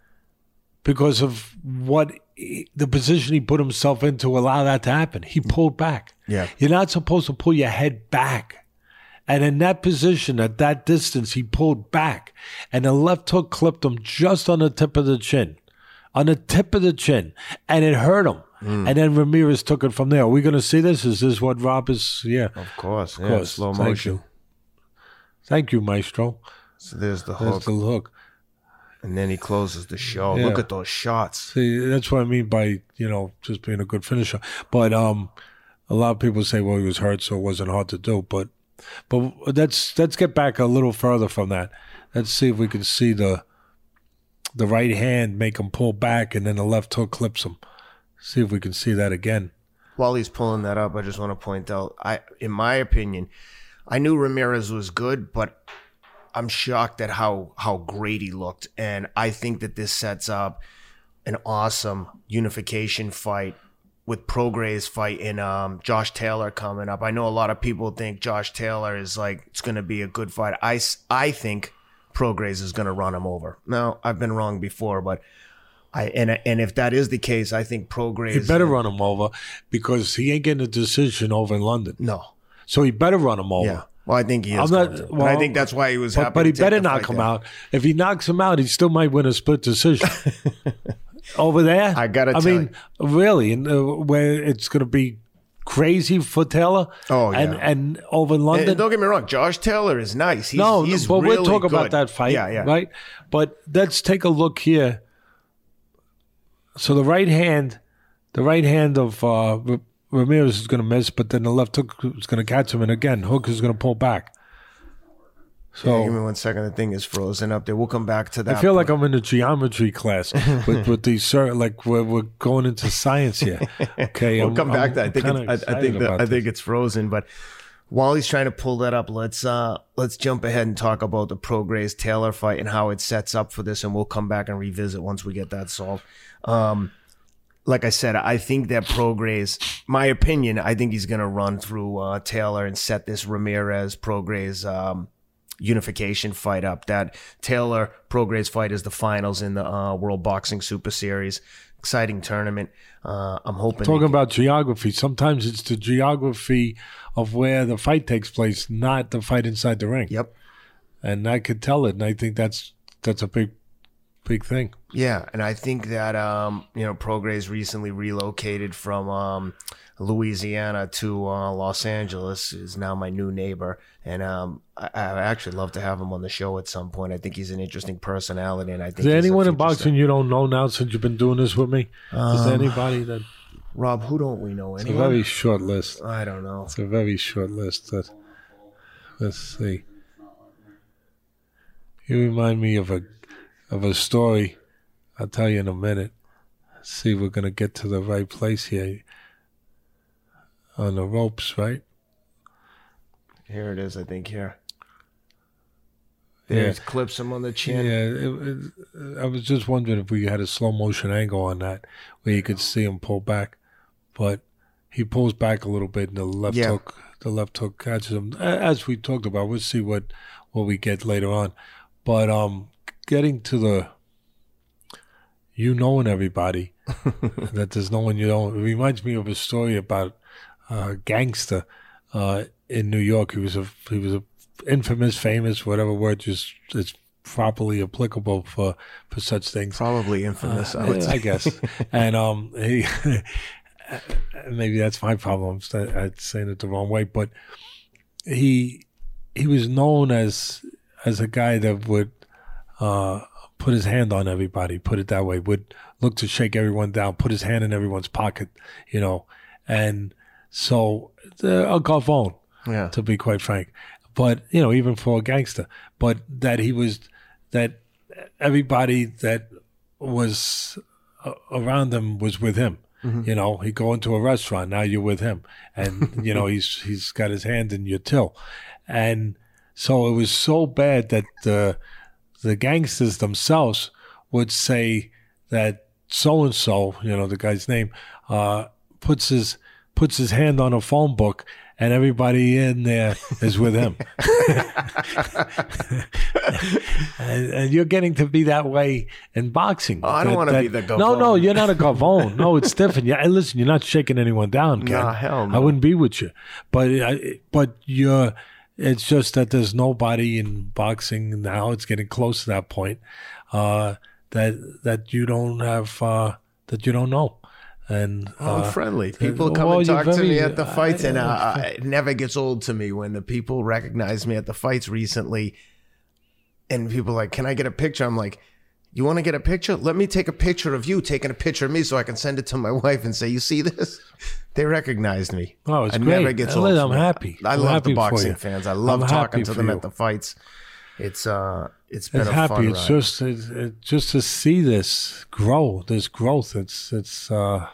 Speaker 2: because of what he- the position he put himself in to allow that to happen. He pulled back.
Speaker 1: Yeah.
Speaker 2: You're not supposed to pull your head back. And in that position, at that distance, he pulled back. And the left hook clipped him just on the tip of the chin. On the tip of the chin. And it hurt him.
Speaker 1: Hmm.
Speaker 2: And then Ramirez took it from there. Are we going to see this? Is this what Rob is? Yeah.
Speaker 1: of course, yeah,
Speaker 2: course.
Speaker 1: slow
Speaker 2: Thank
Speaker 1: motion.
Speaker 2: you. Thank you, Maestro.
Speaker 1: So there's the hook,
Speaker 2: the hook.
Speaker 1: and then he closes the show.
Speaker 2: Yeah.
Speaker 1: Look at those shots.
Speaker 2: See, that's what I mean by you know just being a good finisher. But um, a lot of people say, well, he was hurt, so it wasn't hard to do. But but let's let's get back a little further from that. Let's see if we can see the the right hand make him pull back, and then the left hook clips him. See if we can see that again.
Speaker 1: While he's pulling that up, I just want to point out, I, in my opinion, I knew Ramirez was good, but I'm shocked at how how great he looked, and I think that this sets up an awesome unification fight with Prograis fight in um, Josh Taylor coming up. I know a lot of people think Josh Taylor is like it's going to be a good fight. I I think Prograis is going to run him over. Now I've been wrong before, but I and and if that is the case, I think Prograis
Speaker 2: He better run him over because he ain't getting a decision over in London.
Speaker 1: no.
Speaker 2: So he better run him over.
Speaker 1: Yeah. Well, I think he is.
Speaker 2: I'm not-
Speaker 1: going to. And
Speaker 2: well,
Speaker 1: I think that's why he was
Speaker 2: But,
Speaker 1: happy.
Speaker 2: but he better
Speaker 1: the
Speaker 2: knock
Speaker 1: fight
Speaker 2: him
Speaker 1: there.
Speaker 2: out. If he knocks him out, he still might win a split decision. <laughs> Over there,
Speaker 1: I gotta
Speaker 2: I
Speaker 1: tell
Speaker 2: mean, really, and uh, where it's going to be crazy for Taylor.
Speaker 1: Oh,
Speaker 2: and
Speaker 1: yeah.
Speaker 2: and over in
Speaker 1: And
Speaker 2: London.
Speaker 1: don't get me wrong, Josh Taylor is nice. He's,
Speaker 2: no,
Speaker 1: he's
Speaker 2: but
Speaker 1: really
Speaker 2: we'll talk about that fight,
Speaker 1: Yeah, yeah.
Speaker 2: right? But let's take a look here. So the right hand, the right hand of uh, R- Ramirez is going to miss, but then the left hook is going to catch him, and again, Hook is going to pull back. So
Speaker 1: Give me one second. The thing is frozen up there. We'll come back to that.
Speaker 2: I feel
Speaker 1: point.
Speaker 2: like I'm in a geometry class <laughs> with, with these cir- like we're, we're going into science here. <laughs> Okay,
Speaker 1: we'll
Speaker 2: I'm-
Speaker 1: come back
Speaker 2: I'm
Speaker 1: to that. I think it's, I, I think
Speaker 2: about
Speaker 1: I think it's frozen. But while he's trying to pull that up, let's uh let's jump ahead and talk about the Prograis Taylor fight and how it sets up for this, and we'll come back and revisit once we get that solved. Um, like I said, I think that Prograis, my opinion, I think he's gonna run through uh, Taylor and set this Ramirez Prograis um, unification fight up. That Taylor Prograis fight is the finals in the uh, World Boxing Super Series. Exciting tournament. Uh, I'm hoping.
Speaker 2: talking about geography. Sometimes it's the geography of where the fight takes place, not the fight inside the ring.
Speaker 1: Yep.
Speaker 2: And I could tell it, and I think that's that's a big, big thing.
Speaker 1: Yeah, and I think that um, you know Prograis recently relocated from um, Louisiana to uh, Los Angeles. Is now my new neighbor, and um, I, I actually love to have him on the show at some point. I think he's an interesting personality, and I think
Speaker 2: Is there anyone in boxing you don't know now since you've been doing this with me? Is there
Speaker 1: Um,
Speaker 2: anybody that?
Speaker 1: Rob, who don't we know?
Speaker 2: It's a very short list.
Speaker 1: I don't know.
Speaker 2: It's a very short list. That, let's see. you remind me of a of a story. I'll tell you in a minute. see, we're gonna get to the right place here. On the ropes, right?
Speaker 1: Here it is, I think. Here. There's yeah. clips him on the chin.
Speaker 2: Yeah, it, it, I was just wondering if we had a slow motion angle on that where you could see him pull back, but he pulls back a little bit, and the left yeah. hook, the left hook catches him. As we talked about, we'll see what what we get later on. But um, getting to the you knowing everybody <laughs> that there's no one you don't. It reminds me of a story about a gangster uh, in New York. He was a he was a infamous, famous, whatever word just is properly applicable for for such things.
Speaker 1: Probably infamous,
Speaker 2: uh, I, I, guess. <laughs> and um, he <laughs> maybe that's my problem. I'm saying it the wrong way, but he he was known as as a guy that would uh, put his hand on everybody, put it that way, would look to shake everyone down, put his hand in everyone's pocket, you know, and so a gavone, yeah. to be quite frank. But you know, even for a gangster, but that he was that everybody that was uh, around him was with him. Mm-hmm. You know, he go into a restaurant now you're with him, and <laughs> you know he's he's got his hand in your till, and so it was so bad that the the gangsters themselves would say that so and so, you know, the guy's name, uh, puts his puts his hand on a phone book and everybody in there is with him. <laughs> and, and, you're getting to be that way in boxing.
Speaker 1: Oh, I don't want to be the gavone.
Speaker 2: No, no, you're not a gavone. no, it's <laughs> different. Yeah, listen, you're not shaking anyone down, Ken.
Speaker 1: Nah, hell no.
Speaker 2: I wouldn't be with you. But, but you're it's just that there's nobody in boxing now. It's getting close to that point uh, that that you don't have uh, that you don't know. And
Speaker 1: oh, I'm friendly. People come well, and talk very, to me at the <laughs> fights, I, and uh, it never gets old to me when the people recognize me at the fights recently. And people like, "Can I get a picture?" I'm like, you want to get a picture? Let me take a picture of you taking a picture of me so I can send it to my <laughs> wife and say, "You see this? They recognized me."
Speaker 2: Oh, it's I great. Never gets old. I'm happy.
Speaker 1: I
Speaker 2: I'm
Speaker 1: love
Speaker 2: happy
Speaker 1: the boxing fans. I love I'm talking to them you. at the fights. It's uh, it's been
Speaker 2: it's
Speaker 1: a
Speaker 2: happy.
Speaker 1: Fun
Speaker 2: it's
Speaker 1: ride.
Speaker 2: just it, it, just to see this grow, this growth. It's it's uh,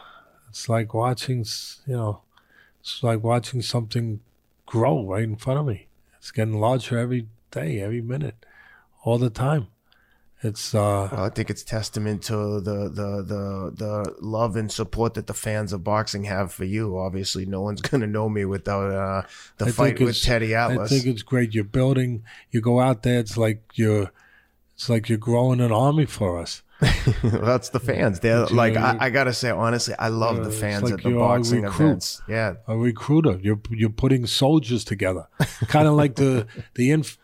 Speaker 2: it's like watching you know, it's like watching something grow right in front of me. It's getting larger every day, every minute, all the time. It's uh
Speaker 1: well, I think it's testament to the, the the the love and support that the fans of boxing have for you. Obviously, no one's <laughs> gonna know me without uh, the I fight with Teddy Atlas.
Speaker 2: I think it's great. You're building. You go out there. It's like you're. It's like you're growing an army for us. <laughs>
Speaker 1: that's the fans. They're you, like I, I, gotta say honestly, I love uh, the fans like at the boxing events. Yeah,
Speaker 2: a recruiter. You're you're putting soldiers together, kind of like the <laughs> the inf-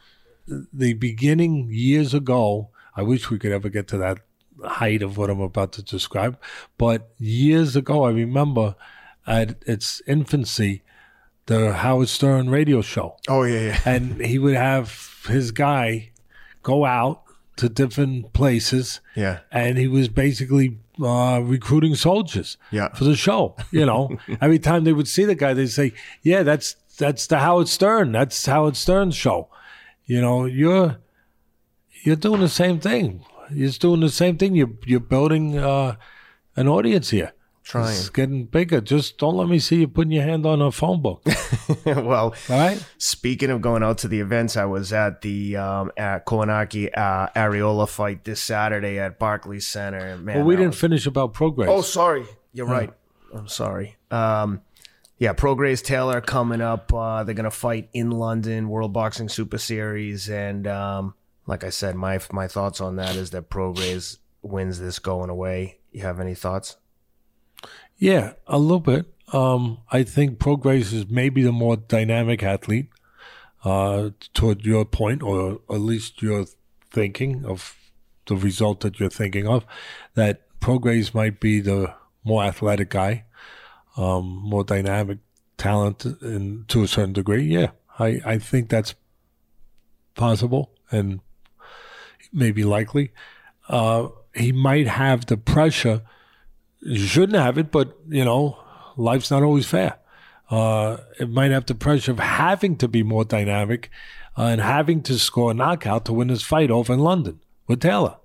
Speaker 2: the beginning years ago I wish we could ever get to that height of what I'm about to describe. But years ago, I remember at its infancy, the Howard Stern radio show.
Speaker 1: Oh, yeah, yeah. <laughs>
Speaker 2: And he would have his guy go out to different places.
Speaker 1: Yeah.
Speaker 2: And he was basically uh, recruiting soldiers
Speaker 1: yeah.
Speaker 2: for the show. You know, <laughs> every time they would see the guy, they'd say, Yeah, that's that's the Howard Stern. That's Howard Stern's show. You know, you're you're doing the same thing. You're doing the same thing. You're you're building uh, an audience here.
Speaker 1: Trying.
Speaker 2: It's getting bigger. Just don't let me see you putting your hand on a phone book. <laughs>
Speaker 1: well,
Speaker 2: all right.
Speaker 1: Speaking of going out to the events, I was at the um, at Kownacki uh, Arreola fight this Saturday at Barclays Center.
Speaker 2: Man, well, we didn't was... finish about Prograis.
Speaker 1: Oh, sorry. You're right. I'm sorry. Um, yeah, Prograis Taylor coming up. Uh, they're gonna fight in London, World Boxing Super Series, and um, like I said, my my thoughts on that is that Prograis wins this going away. You have any thoughts?
Speaker 2: Yeah, a little bit. Um, I think Prograis is maybe the more dynamic athlete. Uh, toward your point, or at least your thinking of the result that you're thinking of, that Prograis might be the more athletic guy, um, more dynamic talent, in, to a certain degree. Yeah, I, I think that's possible, and maybe likely. Uh, he might have the pressure. Shouldn't have it, but you know, life's not always fair. Uh, it might have the pressure of having to be more dynamic uh, and having to score a knockout to win this fight over in London with Taylor.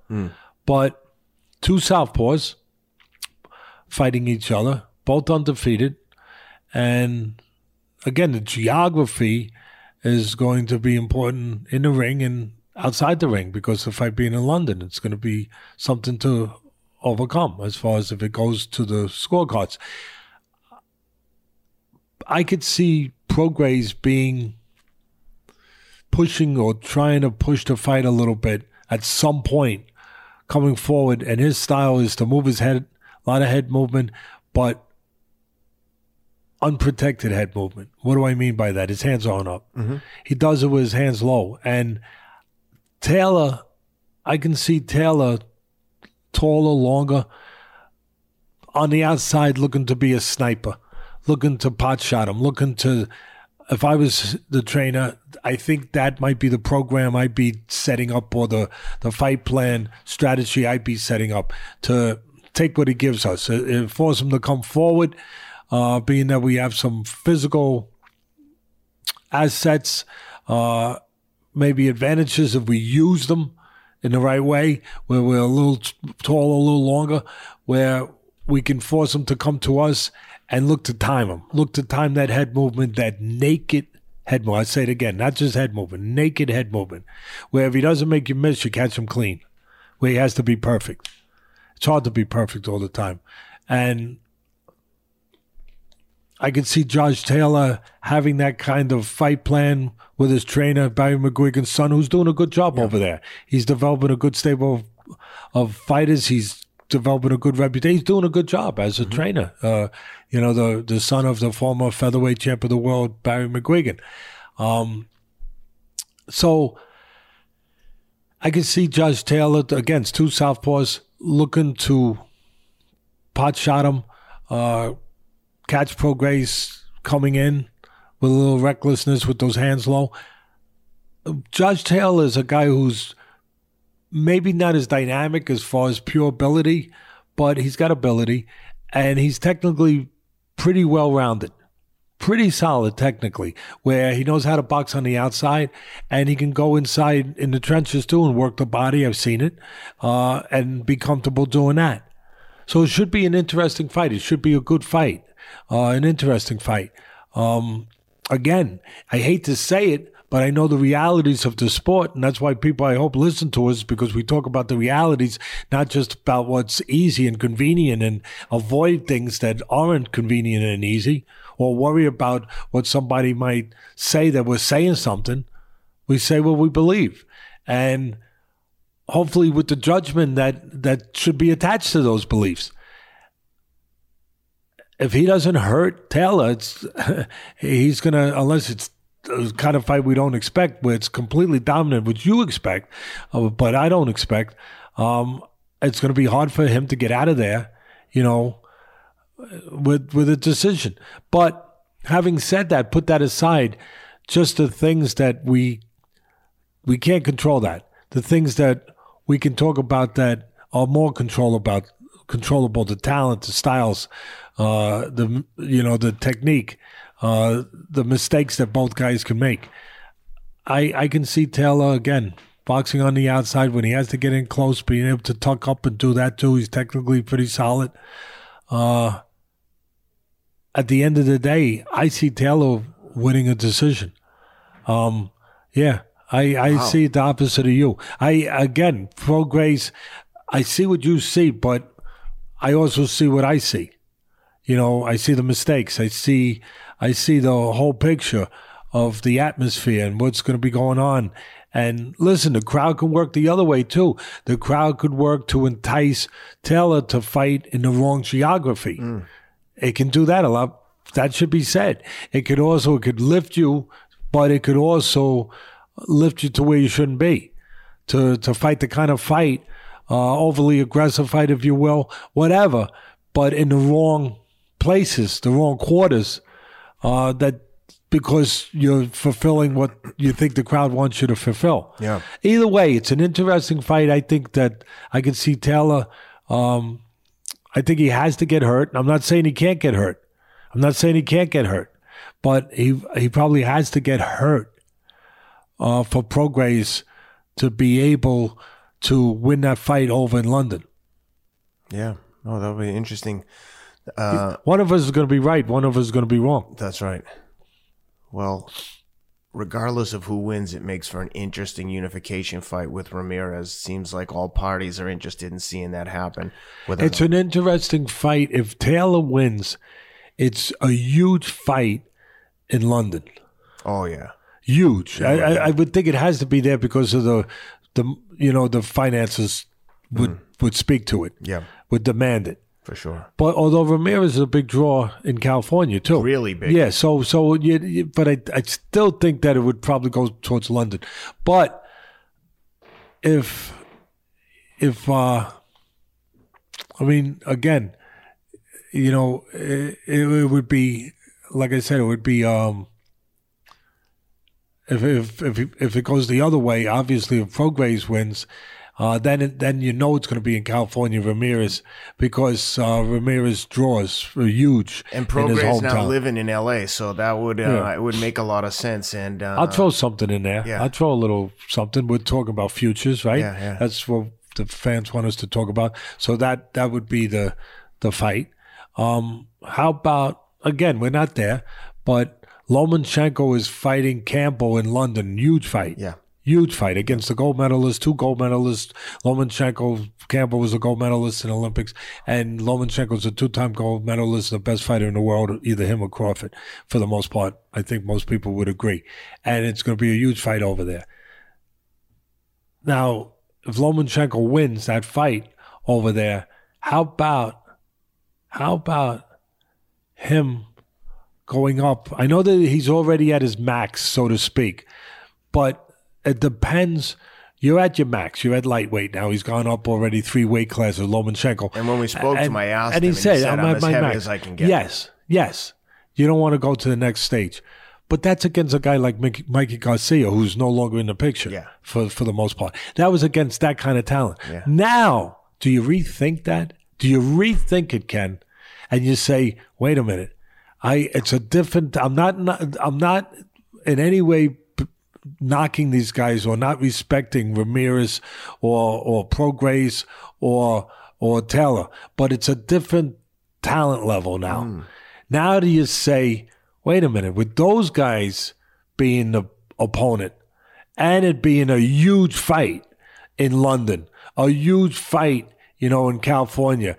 Speaker 2: But two southpaws fighting each other, both undefeated, and again, the geography is going to be important in the ring and outside the ring because the fight being in London, it's going to be something to overcome as far as if it goes to the scorecards. I could see Prograis being pushing or trying to push the fight a little bit at some point coming forward, and his style is to move his head, a lot of head movement, but unprotected head movement. What do I mean by that? His hands aren't up. Mm-hmm. He does it with his hands low. And Taylor, I can see Taylor taller, longer, on the outside looking to be a sniper, looking to pot shot him, looking to. If I was the trainer, I think that might be the program I'd be setting up or the, the fight plan strategy I'd be setting up to take what he gives us, uh, uh, force him to come forward, uh, being that we have some physical assets, uh, maybe advantages if we use them in the right way, where we're a little taller, a little longer, where we can force them to come to us and look to time them, look to time that head movement, that naked head movement. I say it again, not just head movement, naked head movement, where if he doesn't make you miss, you catch him clean, where he has to be perfect. It's hard to be perfect all the time. And I could see Josh Taylor having that kind of fight plan with his trainer, Barry McGuigan's son, who's doing a good job over there. He's developing a good stable of, of fighters. He's developing a good reputation. He's doing a good job as a trainer. Uh, you know, the, the son of the former featherweight champ of the world, Barry McGuigan. Um, so I can see Josh Taylor, against two southpaws, looking to pot shot him, uh, catch Prograis coming in with a little recklessness with those hands low. Josh Taylor is a guy who's maybe not as dynamic as far as pure ability, but he's got ability and he's technically pretty well rounded. Pretty solid technically, where he knows how to box on the outside and he can go inside in the trenches too and work the body. I've seen it, uh, and be comfortable doing that. So it should be an interesting fight. It should be a good fight, uh, an interesting fight. Um, again, I hate to say it, but I know the realities of the sport, and that's why people I hope listen to us because we talk about the realities, not just about what's easy and convenient, and avoid things that aren't convenient and easy, or worry about what somebody might say that we're saying something. We say what we believe, and hopefully with the judgment that that should be attached to those beliefs if he doesn't hurt Taylor, it's <laughs> he's gonna unless it's the kind of fight we don't expect, where it's completely dominant, which you expect, uh, but I don't expect. Um, it's going to be hard for him to get out of there, you know, with with a decision. But having said that, put that aside. Just the things that we we can't control that. The things that we can talk about that are more control about controllable. The talent, the styles, uh, the you know the technique, uh, the mistakes that both guys can make. I I can see Taylor again boxing on the outside when he has to get in close, being able to tuck up and do that too. He's technically pretty solid. Uh, at the end of the day, I see Taylor winning a decision. Um, yeah, I, I
Speaker 1: Wow.
Speaker 2: see the opposite of you. I again, Prograis, I see what you see, but I also see what I see. You know, I see the mistakes. I see I see the whole picture of the atmosphere and what's going to be going on. And listen, the crowd can work the other way too. The crowd could work to entice Taylor to fight in the wrong geography. It can do that a lot. That should be said. It could also it could lift you, but it could also lift you to where you shouldn't be. To to fight the kind of fight, uh, overly aggressive fight, if you will, whatever, but in the wrong places, the wrong quarters, uh, that because you're fulfilling what you think the crowd wants you to fulfill.
Speaker 1: Yeah.
Speaker 2: Either way, it's an interesting fight. I think that I can see Taylor. Um, I think he has to get hurt. I'm not saying he can't get hurt. I'm not saying he can't get hurt. but he he probably has to get hurt uh, for Prograis to be able to win that fight over in London.
Speaker 1: Yeah. Oh, that'll be interesting. Uh,
Speaker 2: One of us is going to be right. One of us is going to be wrong.
Speaker 1: that's right. Well, regardless of who wins, it makes for an interesting unification fight with Ramirez. Seems like all parties are interested in seeing that happen.
Speaker 2: It's an interesting fight. If Taylor wins, it's a huge fight in London.
Speaker 1: oh yeah,
Speaker 2: Huge. I, I, I would think it has to be there because of the the you know the finances would would speak to it.
Speaker 1: yeah,
Speaker 2: Would demand it.
Speaker 1: For sure.
Speaker 2: But although Ramirez is a big draw in California too,
Speaker 1: Really big.
Speaker 2: yeah. So so you, you- but I I still think that it would probably go towards London. But if if uh, I mean again, you know, it, it would be like I said, it would be um. If if if it- if it goes the other way, obviously if Prograis wins, uh, then then you know it's going to be in California, Ramirez, because uh, Ramirez draws are huge
Speaker 1: And Prograis now living in L.A., so that would uh,
Speaker 2: Yeah.
Speaker 1: it would make a lot of sense. And uh,
Speaker 2: I'll throw something in there.
Speaker 1: yeah.
Speaker 2: I'll throw a little something. We're talking about futures, right?
Speaker 1: Yeah, yeah.
Speaker 2: That's what the fans want us to talk about. So that that would be the the fight. Um, how about again? We're not there, but Lomachenko is fighting Campbell in London. Huge fight.
Speaker 1: yeah,
Speaker 2: Huge fight against the gold medalist, two gold medalists. Lomachenko, Campbell was a gold medalist in Olympics, and Lomachenko's a two-time gold medalist, the best fighter in the world, either him or Crawford, for the most part. I think most people would agree. And it's going to be a huge fight over there. Now, if Lomachenko wins that fight over there, how about, how about him going up? I know that he's already at his max, so to speak, but it depends. You're at your max. You're at lightweight now. He's gone up already three weight classes, Lomachenko.
Speaker 1: And when we spoke to my asked
Speaker 2: and he
Speaker 1: and
Speaker 2: said,
Speaker 1: said,
Speaker 2: "I'm
Speaker 1: "I'm as
Speaker 2: my
Speaker 1: heavy
Speaker 2: max."
Speaker 1: as I can get.
Speaker 2: Yes, yes. You don't want to go to the next stage, but that's against a guy like Mik- Mikey Garcia, who's no longer in the picture.
Speaker 1: Yeah.
Speaker 2: For for the most part, that was against that kind of talent.
Speaker 1: Yeah.
Speaker 2: Now, do you rethink that? Do you rethink it, Ken? And you say, "Wait a minute, I it's a different. I'm not. not I'm not in any way." Knocking these guys or not respecting Ramirez or or Prograis or or Taylor, but it's a different talent level now. Hmm. Now do you say, wait a minute, with those guys being the opponent and it being a huge fight in London, a huge fight, you know, in California,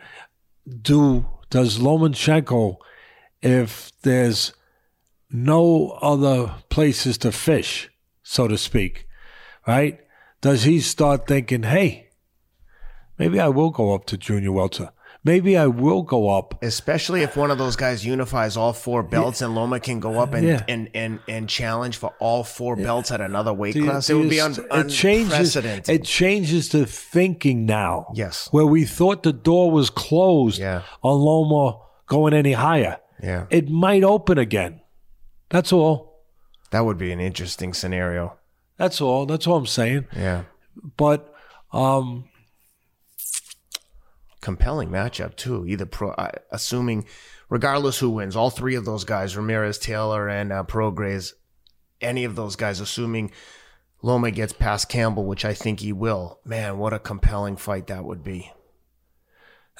Speaker 2: do does Lomachenko, if there's no other places to fish, so to speak, right? Does he start thinking, hey, maybe I will go up to junior welter. Maybe I will go up
Speaker 1: Especially if one of those guys unifies all four belts and Loma can go up and,
Speaker 2: Yeah.
Speaker 1: and, and, and challenge for all four belts at another weight
Speaker 2: Do
Speaker 1: class,
Speaker 2: do
Speaker 1: it would be un-
Speaker 2: it changes
Speaker 1: unprecedented.
Speaker 2: it changes the thinking now
Speaker 1: Yes.
Speaker 2: where we thought the door was closed
Speaker 1: Yeah.
Speaker 2: on loma going any higher
Speaker 1: yeah,
Speaker 2: it might open again that's all
Speaker 1: that would be an interesting scenario.
Speaker 2: that's all that's all i'm saying
Speaker 1: Yeah.
Speaker 2: but um
Speaker 1: compelling matchup too. Either pro, uh, assuming, regardless who wins, all three of those guys, Ramirez, Taylor, and uh, Prograis, any of those guys, assuming Loma gets past Campbell, which I think he will. Man, what a compelling fight that would be.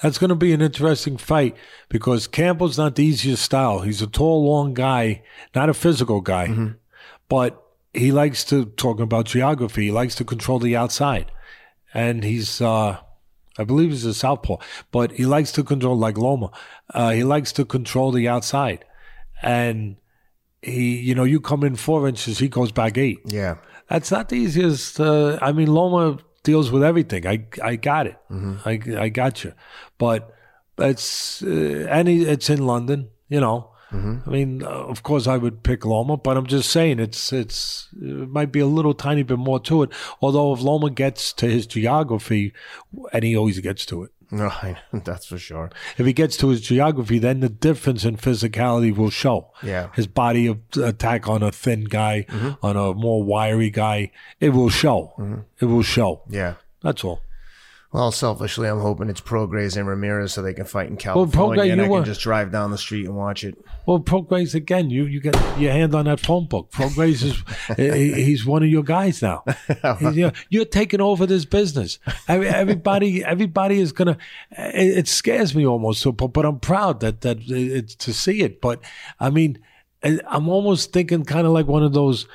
Speaker 2: That's going to be an interesting fight because Campbell's not the easiest style. He's a tall, long guy, not a physical guy, but he likes to talk about geography. He likes to control the outside, and he's, uh, I believe, he's a southpaw, but he likes to control like Loma. Uh, he likes to control the outside, and he, you know, you come in four inches, he goes back eight.
Speaker 1: Yeah.
Speaker 2: That's not the easiest. Uh, I mean, Loma deals with everything. I I got it. I I got you. But it's uh, and he- it's in London. You know. I mean, uh, of course, I would pick Loma, but I'm just saying it's it's it might be a little tiny bit more to it. Although if Loma gets to his geography, and he always gets to it.
Speaker 1: No, <laughs> I, that's for sure.
Speaker 2: If he gets to his geography, then the difference in physicality will show.
Speaker 1: Yeah.
Speaker 2: His body of attack on a thin guy, on a more wiry guy, it will show. It will show.
Speaker 1: Yeah.
Speaker 2: That's all.
Speaker 1: Well, selfishly, I'm hoping it's Prograis and Ramirez so they can fight in California,
Speaker 2: Prograis,
Speaker 1: and I
Speaker 2: you
Speaker 1: can
Speaker 2: were-
Speaker 1: just drive down the street and watch it.
Speaker 2: Well, Prograis again. You you get your hand on that phone book. Prograis is <laughs> he- he's one of your guys now. <laughs> He's- you're, you're taking over this business. Every- Everybody everybody is gonna. It, it scares me almost. So, but, but I'm proud that that it's to see it. But I mean, I- I'm almost thinking kind of like one of those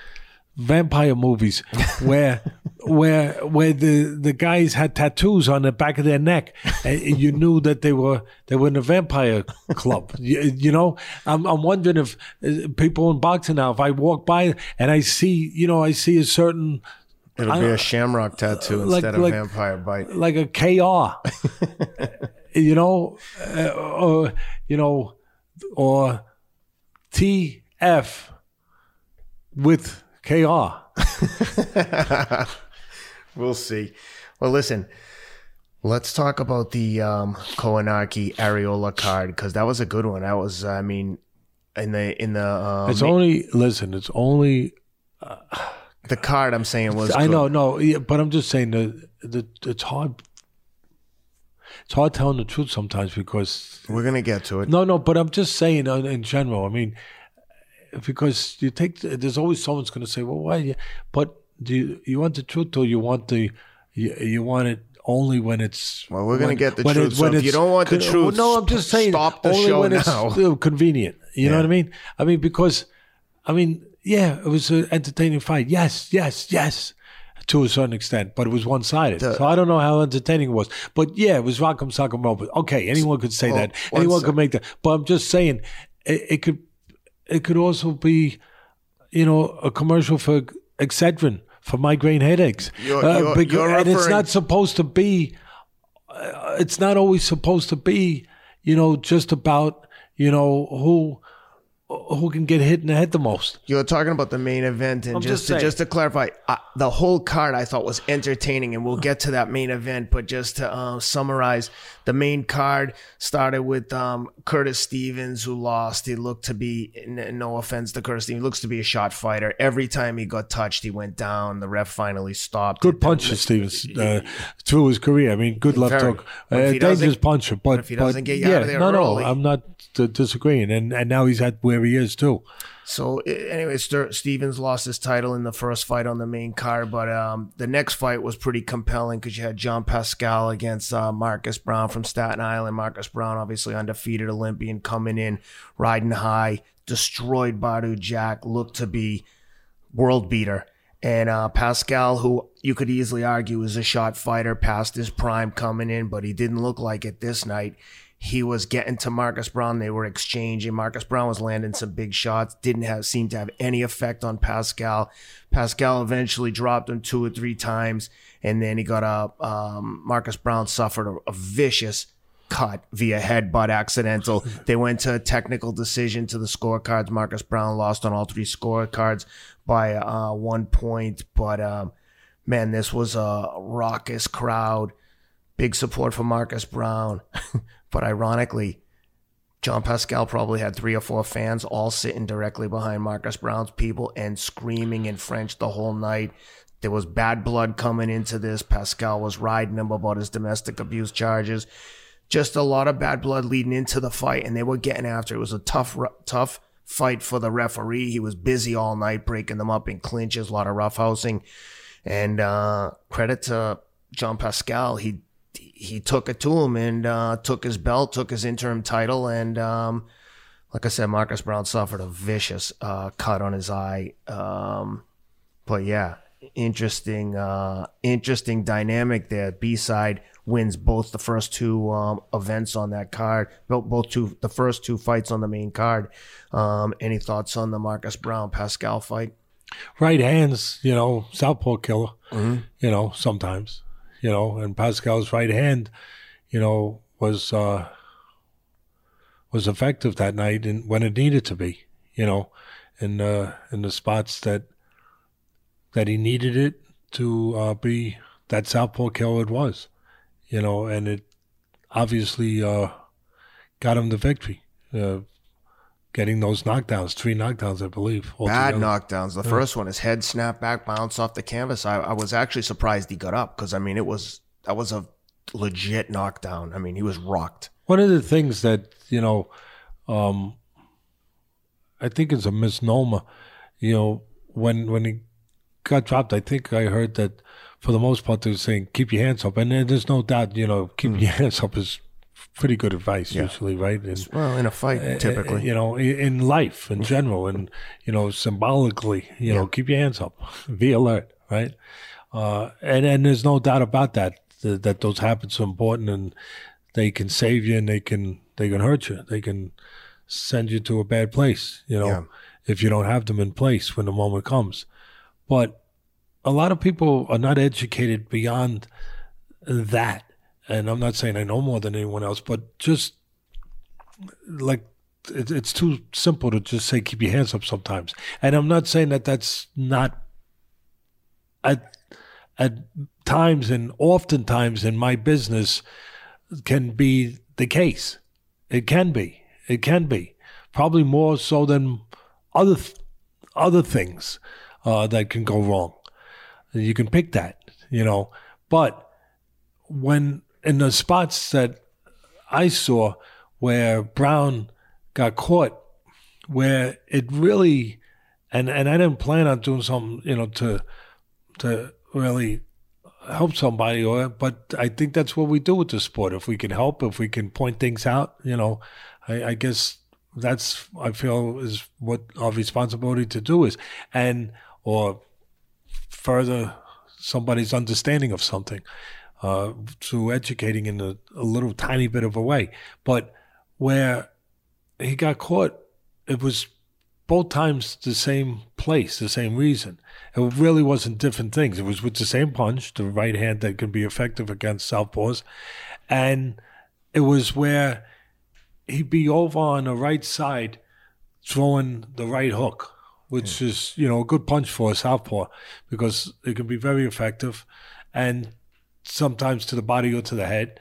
Speaker 2: vampire movies where where where the the guys had tattoos on the back of their neck and you knew that they were they were in a vampire club <laughs> you, you know i'm i'm wondering if uh, people in boxing now if i walk by and i see you know i see a certain
Speaker 1: It'll
Speaker 2: I
Speaker 1: be a shamrock tattoo
Speaker 2: like-
Speaker 1: instead of
Speaker 2: like-
Speaker 1: vampire bite.
Speaker 2: like a KR, <laughs> you know, uh, or you know, or TF with KR. <laughs>
Speaker 1: We'll see. Well, listen, let's talk about the um, Kownacki Arreola card because that was a good one. That was, I mean, in the in the um,
Speaker 2: It's only listen. It's only
Speaker 1: the card I'm saying was.
Speaker 2: I
Speaker 1: good.
Speaker 2: know, no, yeah, but I'm just saying that the, it's hard. It's hard telling the truth sometimes because
Speaker 1: We're gonna get to it.
Speaker 2: No, no, but I'm just saying uh, in general. I mean, because you take, there's always someone's going to say, "Well, why?" But do you, you want the truth or you want the you, you want it only when it's
Speaker 1: Well, we're gonna get the truth, so if you don't want the truth,
Speaker 2: no, I'm just saying
Speaker 1: stop the
Speaker 2: only
Speaker 1: show
Speaker 2: when it's
Speaker 1: now.
Speaker 2: uh, convenient. You know what I mean? I mean because, I mean, yeah, it was an entertaining fight. Yes, yes, yes. To a certain extent, but it was one sided. So I don't know how entertaining it was. But yeah, it was Rock'em Sock'em Roll. Okay, anyone could say
Speaker 1: Well,
Speaker 2: that. Anyone could make that. But I'm just saying, it, it could it could also be, you know, a commercial for Excedrin for migraine headaches.
Speaker 1: You're- you're-
Speaker 2: becau-
Speaker 1: you're
Speaker 2: and it's not supposed to be. Uh, it's not always supposed to be, you know, just about you know who who can get hit in the head the most.
Speaker 1: You're talking about the main event, and
Speaker 2: I'm
Speaker 1: just
Speaker 2: just
Speaker 1: to, just to clarify, uh, the whole card I thought was entertaining, and we'll get to that main event. But just to uh, summarize, the main card started with um, Curtis Stevens, who lost. He looked to be, no offense to Curtis Stevens, he looks to be a shot fighter. Every time he got touched, he went down. The ref finally stopped.
Speaker 2: Good
Speaker 1: it.
Speaker 2: puncher, Stevens, uh, through his career. I mean, good left hook. Uh, dangerous puncher, but
Speaker 1: if he doesn't get you
Speaker 2: yeah,
Speaker 1: out of there
Speaker 2: no,
Speaker 1: early-
Speaker 2: no, I'm not uh, disagreeing. And and now he's at where he is too.
Speaker 1: So anyway, Ster- Stevens lost his title in the first fight on the main card, but um, the next fight was pretty compelling because you had John Pascal against uh, Marcus Browne from Staten Island. Marcus Browne, obviously undefeated Olympian, coming in riding high, destroyed Badou Jack, looked to be world beater. And uh, Pascal, who you could easily argue is a shot fighter past his prime coming in, but he didn't look like it this night. He was getting to Marcus Browne. They were exchanging. Marcus Browne was landing some big shots. Didn't have seem to have any effect on Pascal. Pascal eventually dropped him two or three times, and then he got up. um, Marcus Browne suffered a, a vicious cut via headbutt accidental. <laughs> They went to a technical decision to the scorecards. Marcus Browne lost on all three scorecards by uh, one point. But um, man, this was a raucous crowd. Big support for Marcus Browne. <laughs> but ironically, John Pascal probably had three or four fans all sitting directly behind Marcus Browne's people and screaming in French the whole night. There was bad blood coming into this. Pascal was riding him about his domestic abuse charges. Just a lot of bad blood leading into the fight, and they were getting after it. It was a tough, tough fight for the referee. He was busy all night breaking them up in clinches, a lot of roughhousing. And uh, credit to John Pascal, he he took it to him and uh, took his belt, took his interim title, and um, like I said, Marcus Browne suffered a vicious uh, cut on his eye. Um, but yeah, interesting, uh, interesting dynamic there. B side wins both the first two um, events on that card, both both two the first two fights on the main card. Um, any thoughts on the Marcus Browne Pascal fight?
Speaker 2: Right hands, you know, southpaw killer. You know, sometimes, you know, and Pascal's right hand, you know, was uh was effective that night and when it needed to be. You know, in uh, in the spots that that he needed it to uh, be that southpaw killer it was. You know, and it obviously uh, got him the victory. Uh, getting those knockdowns, three knockdowns, I believe.
Speaker 1: Bad
Speaker 2: altogether.
Speaker 1: knockdowns. The first one, his head snapped back, bounced off the canvas. I, I was actually surprised he got up because I mean it was that was a legit knockdown. I mean, he was rocked.
Speaker 2: One of the things that you know, um, I think it's a misnomer. You know, when when he got dropped, I think I heard that for the most part they were saying keep your hands up, and there's no doubt. You know, keep mm. your <laughs> hands up is pretty good advice yeah. usually, right? And,
Speaker 1: well, in a fight, uh, typically,
Speaker 2: you know, in life in general, and you know, symbolically, you yeah. know, keep your hands up, <laughs> be alert, right? Uh, and and there's no doubt about that, that that those habits are important, and they can save you, and they can they can hurt you, they can send you to a bad place, you know, yeah. if you don't have them in place when the moment comes. But a lot of people are not educated beyond that and I'm not saying I know more than anyone else, but just like it, it's too simple to just say keep your hands up sometimes. And I'm not saying that that's not at at times and oftentimes in my business can be the case. It can be. It can be probably more so than other th- other things uh, that can go wrong. You can pick that, you know, but when in the spots that I saw where Browne got caught, where it really, and and I didn't plan on doing something, you know, to to really help somebody, or but I think that's what we do with the sport. If we can help, if we can point things out, you know, I, I guess that's I feel is what our responsibility to do is, and or further somebody's understanding of something uh, through educating in a, a, little tiny bit of a way. But where he got caught, it was both times the same place, the same reason. It really wasn't different things. It was with the same punch, the right hand that can be effective against southpaws, and it was where he'd be over on the right side throwing the right hook, which yeah. is you know a good punch for a southpaw because it can be very effective, and sometimes to the body or to the head,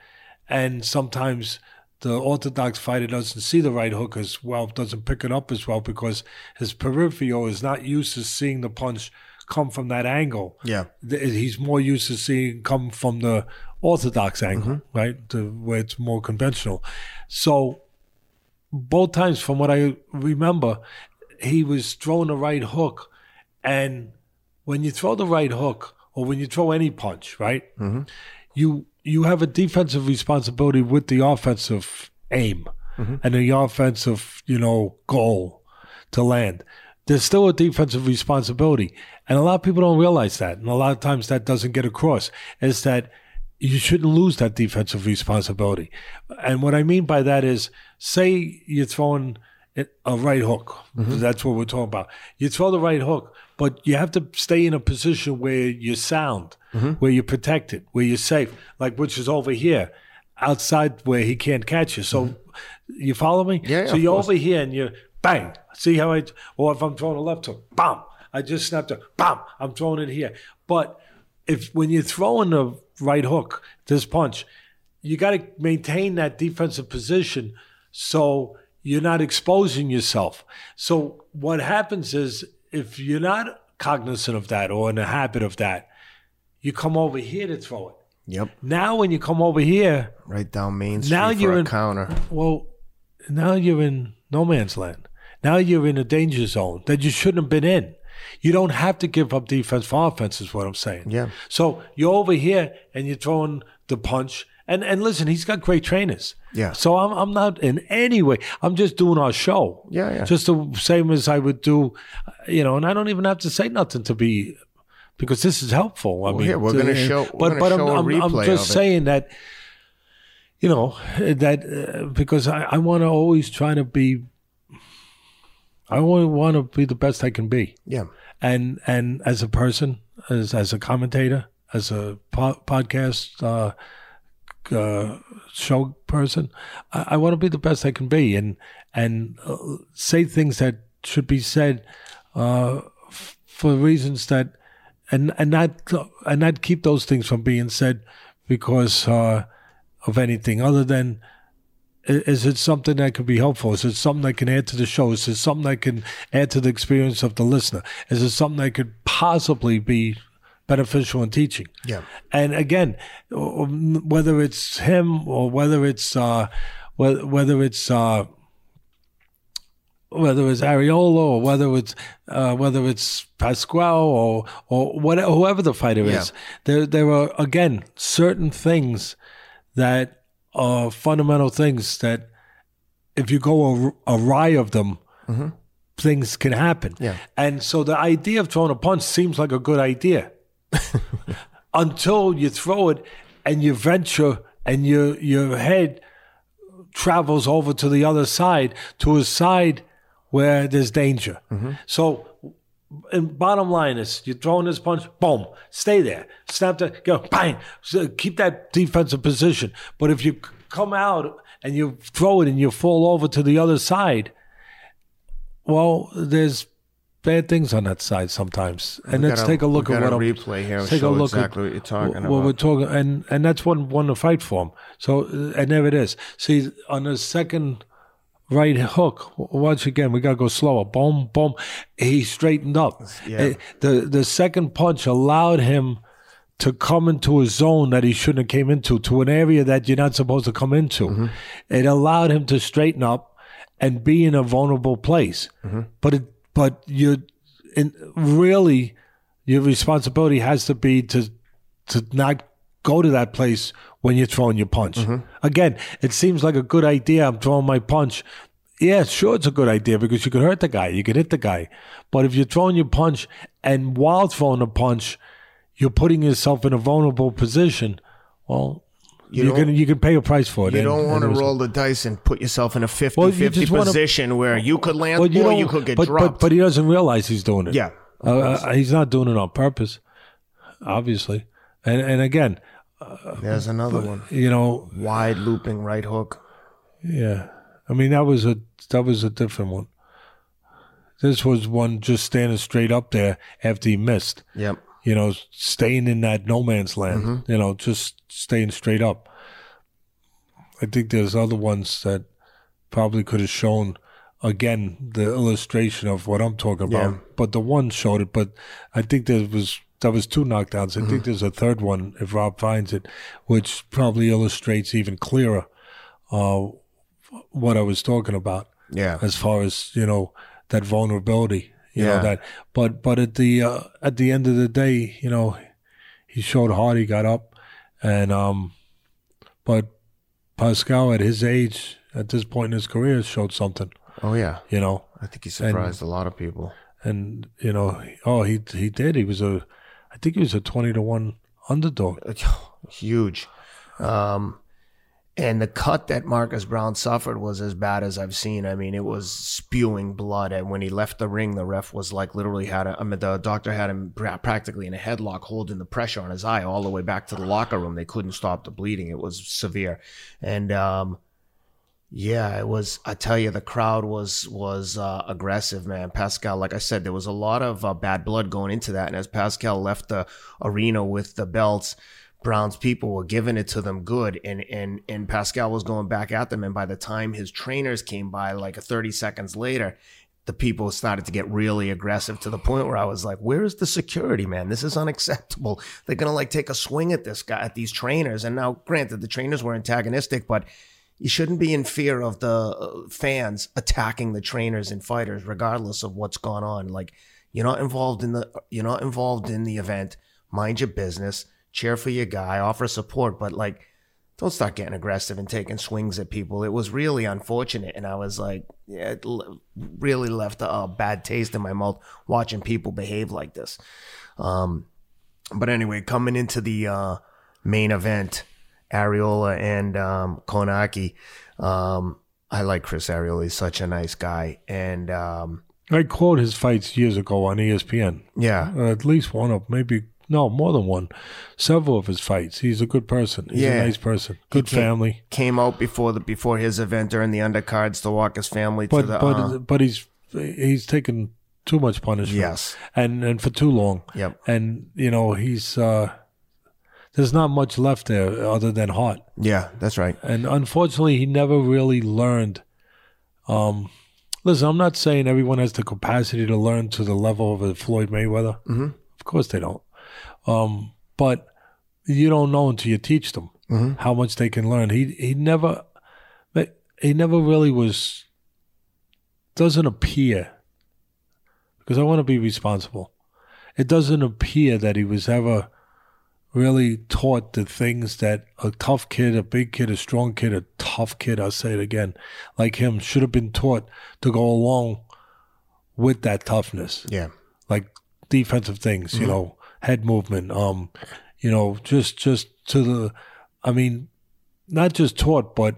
Speaker 2: and sometimes the orthodox fighter doesn't see the right hook as well, doesn't pick it up as well because his peripheral is not used to seeing the punch come from that angle.
Speaker 1: Yeah,
Speaker 2: he's more used to seeing come from the orthodox angle, mm-hmm. right, to where it's more conventional. So both times, from what I remember, he was throwing the right hook, and when you throw the right hook, or when you throw any punch, right? Mm-hmm. You you have a defensive responsibility with the offensive aim mm-hmm. and the offensive, you know, goal to land. There's still a defensive responsibility, and a lot of people don't realize that, and a lot of times that doesn't get across. Is that you shouldn't lose that defensive responsibility, and what I mean by that is, say you're throwing a right hook. Mm-hmm. That's what we're talking about. You throw the right hook, but you have to stay in a position where you're sound, mm-hmm. where you're protected, where you're safe, like which is over here, outside where he can't catch you. So mm-hmm. you follow me?
Speaker 1: Yeah.
Speaker 2: so you're over here and you bang. See how I? Or if I'm throwing a left hook, bam! I just snapped it, bam! I'm throwing it here. But if when you're throwing the right hook, this punch, you got to maintain that defensive position so you're not exposing yourself. So what happens is if you're not cognizant of that or in the habit of that, you come over here to throw it.
Speaker 1: Yep.
Speaker 2: Now when you come over here,
Speaker 1: right down Main Street now you're in, counter.
Speaker 2: Well, now you're in no man's land. Now you're in a danger zone that you shouldn't have been in. You don't have to give up defense for offense, is what I'm saying.
Speaker 1: Yeah.
Speaker 2: So you're over here and you're throwing the punch and and listen, he's got great trainers.
Speaker 1: Yeah.
Speaker 2: So I'm I'm not in any way. I'm just doing our show.
Speaker 1: Yeah, yeah.
Speaker 2: Just the same as I would do, you know. And I don't even have to say nothing to be, because this is helpful. I
Speaker 1: well,
Speaker 2: mean,
Speaker 1: here we're going to show.
Speaker 2: But but
Speaker 1: show
Speaker 2: I'm, I'm, I'm just saying that. You know that uh, because I, I want to always try to be. I only want to be the best I can be.
Speaker 1: Yeah.
Speaker 2: And and as a person, as as a commentator, as a po- podcast. Uh, uh, show person. I, I want to be the best I can be and and uh, say things that should be said uh, f- for reasons that and and not and not keep those things from being said because uh, of anything other than is it something that can be helpful? Is it something that can add to the show? Is it something that can add to the experience of the listener? Is it something that could possibly be beneficial in teaching.
Speaker 1: Yeah.
Speaker 2: And again, whether it's him or whether it's uh, whether it's uh, whether it's Arreola or whether it's uh, whether it's Pasquale or or whatever, whoever the fighter
Speaker 1: Yeah.
Speaker 2: is, there there are again certain things that are fundamental things that if you go awry of them, things can happen.
Speaker 1: Mm-hmm. Yeah.
Speaker 2: And so the idea of throwing a punch seems like a good idea <laughs> until you throw it and you venture and your your head travels over to the other side to a side where there's danger. Mm-hmm. So and bottom line is you're throwing this punch, boom, stay there. Snap that, go, bang. So keep that defensive position. But if you come out and you throw it and you fall over to the other side, well, there's bad things on that side sometimes. And let's
Speaker 1: gotta-
Speaker 2: take a look at what
Speaker 1: replay here
Speaker 2: take a look
Speaker 1: exactly
Speaker 2: at
Speaker 1: what you're talking
Speaker 2: what
Speaker 1: about.
Speaker 2: we're talking, and and that's one one to fight for him. So uh, and there it is. See on the second right hook. Once again. We gotta go slower. Boom, boom. He straightened up.
Speaker 1: Yeah.
Speaker 2: Uh, The the second punch allowed him to come into a zone that he shouldn't have came into, to an area that you're not supposed to come into.
Speaker 1: Mm-hmm.
Speaker 2: It allowed him to straighten up and be in a vulnerable place.
Speaker 1: Mm-hmm.
Speaker 2: But it, but you, in really, your responsibility has to be to to not go to that place when you're throwing your punch. Mm-hmm. Again, it seems like a good idea. I'm throwing my punch. Yeah, sure, it's a good idea because you could hurt the guy, you could hit the guy. But if you're throwing your punch and while throwing a punch, you're putting yourself in a vulnerable position, well, you are
Speaker 1: don't-
Speaker 2: you can pay a price for it.
Speaker 1: You
Speaker 2: And-
Speaker 1: don't want to roll the dice and put yourself in a 50
Speaker 2: Well, you
Speaker 1: 50
Speaker 2: wanna-
Speaker 1: position where you could land
Speaker 2: Well, you
Speaker 1: or you could get
Speaker 2: but,
Speaker 1: dropped.
Speaker 2: But, but he doesn't realize he's doing it.
Speaker 1: yeah.
Speaker 2: Uh, uh, he's not doing it on purpose, obviously. And and again,
Speaker 1: There's another one.
Speaker 2: you know,
Speaker 1: Wide looping right hook.
Speaker 2: yeah. I mean, that was a that was a different one. This was one just standing straight up there after he missed.
Speaker 1: Yep.
Speaker 2: You know, staying in that no man's land. You know, just staying straight up. I think there's other ones that probably could have shown again the illustration of what I'm talking about.
Speaker 1: Yeah.
Speaker 2: But the one showed it. But I think there was that was two knockdowns. I think there's a third one if Rob finds it, which probably illustrates even clearer uh, what I was talking about
Speaker 1: Yeah.
Speaker 2: as far as you know that vulnerability. You
Speaker 1: Yeah.
Speaker 2: know that, but but at the uh, at the end of the day, you know, he showed hard. He got up, and um, but Pascal at his age, at this point in his career, showed something.
Speaker 1: Oh, yeah.
Speaker 2: You know,
Speaker 1: I think he surprised a lot of people.
Speaker 2: and you know, oh, he he did. He was a, I think he was a twenty to one underdog. <laughs>
Speaker 1: Huge. Um, and the cut that Marcus Browne suffered was as bad as I've seen. I mean, it was spewing blood. And when he left the ring, the ref was like literally had a, I mean, the doctor had him practically in a headlock, holding the pressure on his eye all the way back to the locker room. They couldn't stop the bleeding. It was severe. And, um, yeah, it was. I tell you, the crowd was was uh, aggressive, man. Pascal, like I said, there was a lot of uh, bad blood going into that, and as Pascal left the arena with the belts, Browne's people were giving it to them good, and and and Pascal was going back at them, and by the time his trainers came by, like thirty seconds later, the people started to get really aggressive to the point where I was like, "Where is the security, man? This is unacceptable. They're gonna like take a swing at this guy, at these trainers." And now, granted, the trainers were antagonistic, but you shouldn't be in fear of the uh, fans attacking the trainers and fighters, regardless of what's gone on. Like, you're not involved in the you're not involved in the event. Mind your business. Cheer for your guy. Offer support, but like, don't start getting aggressive and taking swings at people. It was really unfortunate, and I was like, yeah, it l- really left a, a bad taste in my mouth watching people behave like this. Um, but anyway, coming into the uh, main event, Arreola and um, Kownacki. Um, I like Chris Arreola. He's such a nice guy, and um,
Speaker 2: I quote his fights years ago on ESPN.
Speaker 1: yeah,
Speaker 2: Uh, at least one of maybe no more than one, several of his fights. He's a good person. He's
Speaker 1: Yeah.
Speaker 2: a nice person. Good
Speaker 1: can't-
Speaker 2: family.
Speaker 1: came out before the before his event during the undercards to walk his family
Speaker 2: But
Speaker 1: to the.
Speaker 2: but
Speaker 1: uh,
Speaker 2: but he's he's taken too much punishment.
Speaker 1: yes,
Speaker 2: And and for too long.
Speaker 1: yep,
Speaker 2: And you know he's uh, there's not much left there other than heart.
Speaker 1: yeah, that's right.
Speaker 2: And unfortunately, he never really learned. Um, listen, I'm not saying everyone has the capacity to learn to the level of a Floyd Mayweather.
Speaker 1: Mhm.
Speaker 2: Of course they don't. Um, but you don't know until you teach them how much they can learn. He he never he never really was doesn't appear because I want to be responsible. It doesn't appear that he was ever really taught the things that a tough kid, a big kid, a strong kid, a tough kid, I'll say it again, like him, should have been taught to go along with that toughness.
Speaker 1: Yeah.
Speaker 2: Like defensive things, you know, head movement, um, you know, just just to the I mean, not just taught, but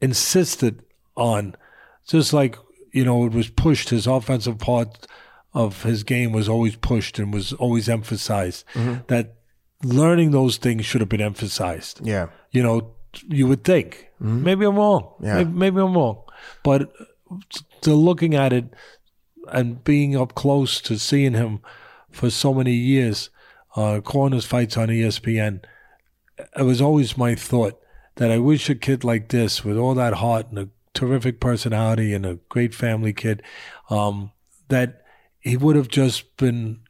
Speaker 2: insisted on just like, you know, it was pushed his offensive part of his game was always pushed and was always emphasized. Mm-hmm. That learning those things should have been emphasized
Speaker 1: Yeah.
Speaker 2: you know, you would think. Mm-hmm. Maybe I'm wrong.
Speaker 1: Yeah.
Speaker 2: Maybe, maybe I'm wrong. But uh, to looking at it and being up close to seeing him for so many years, uh, corners fights on ESPN, it was always my thought that I wish a kid like this, with all that heart and a terrific personality and a great family kid, um, that he would have just been.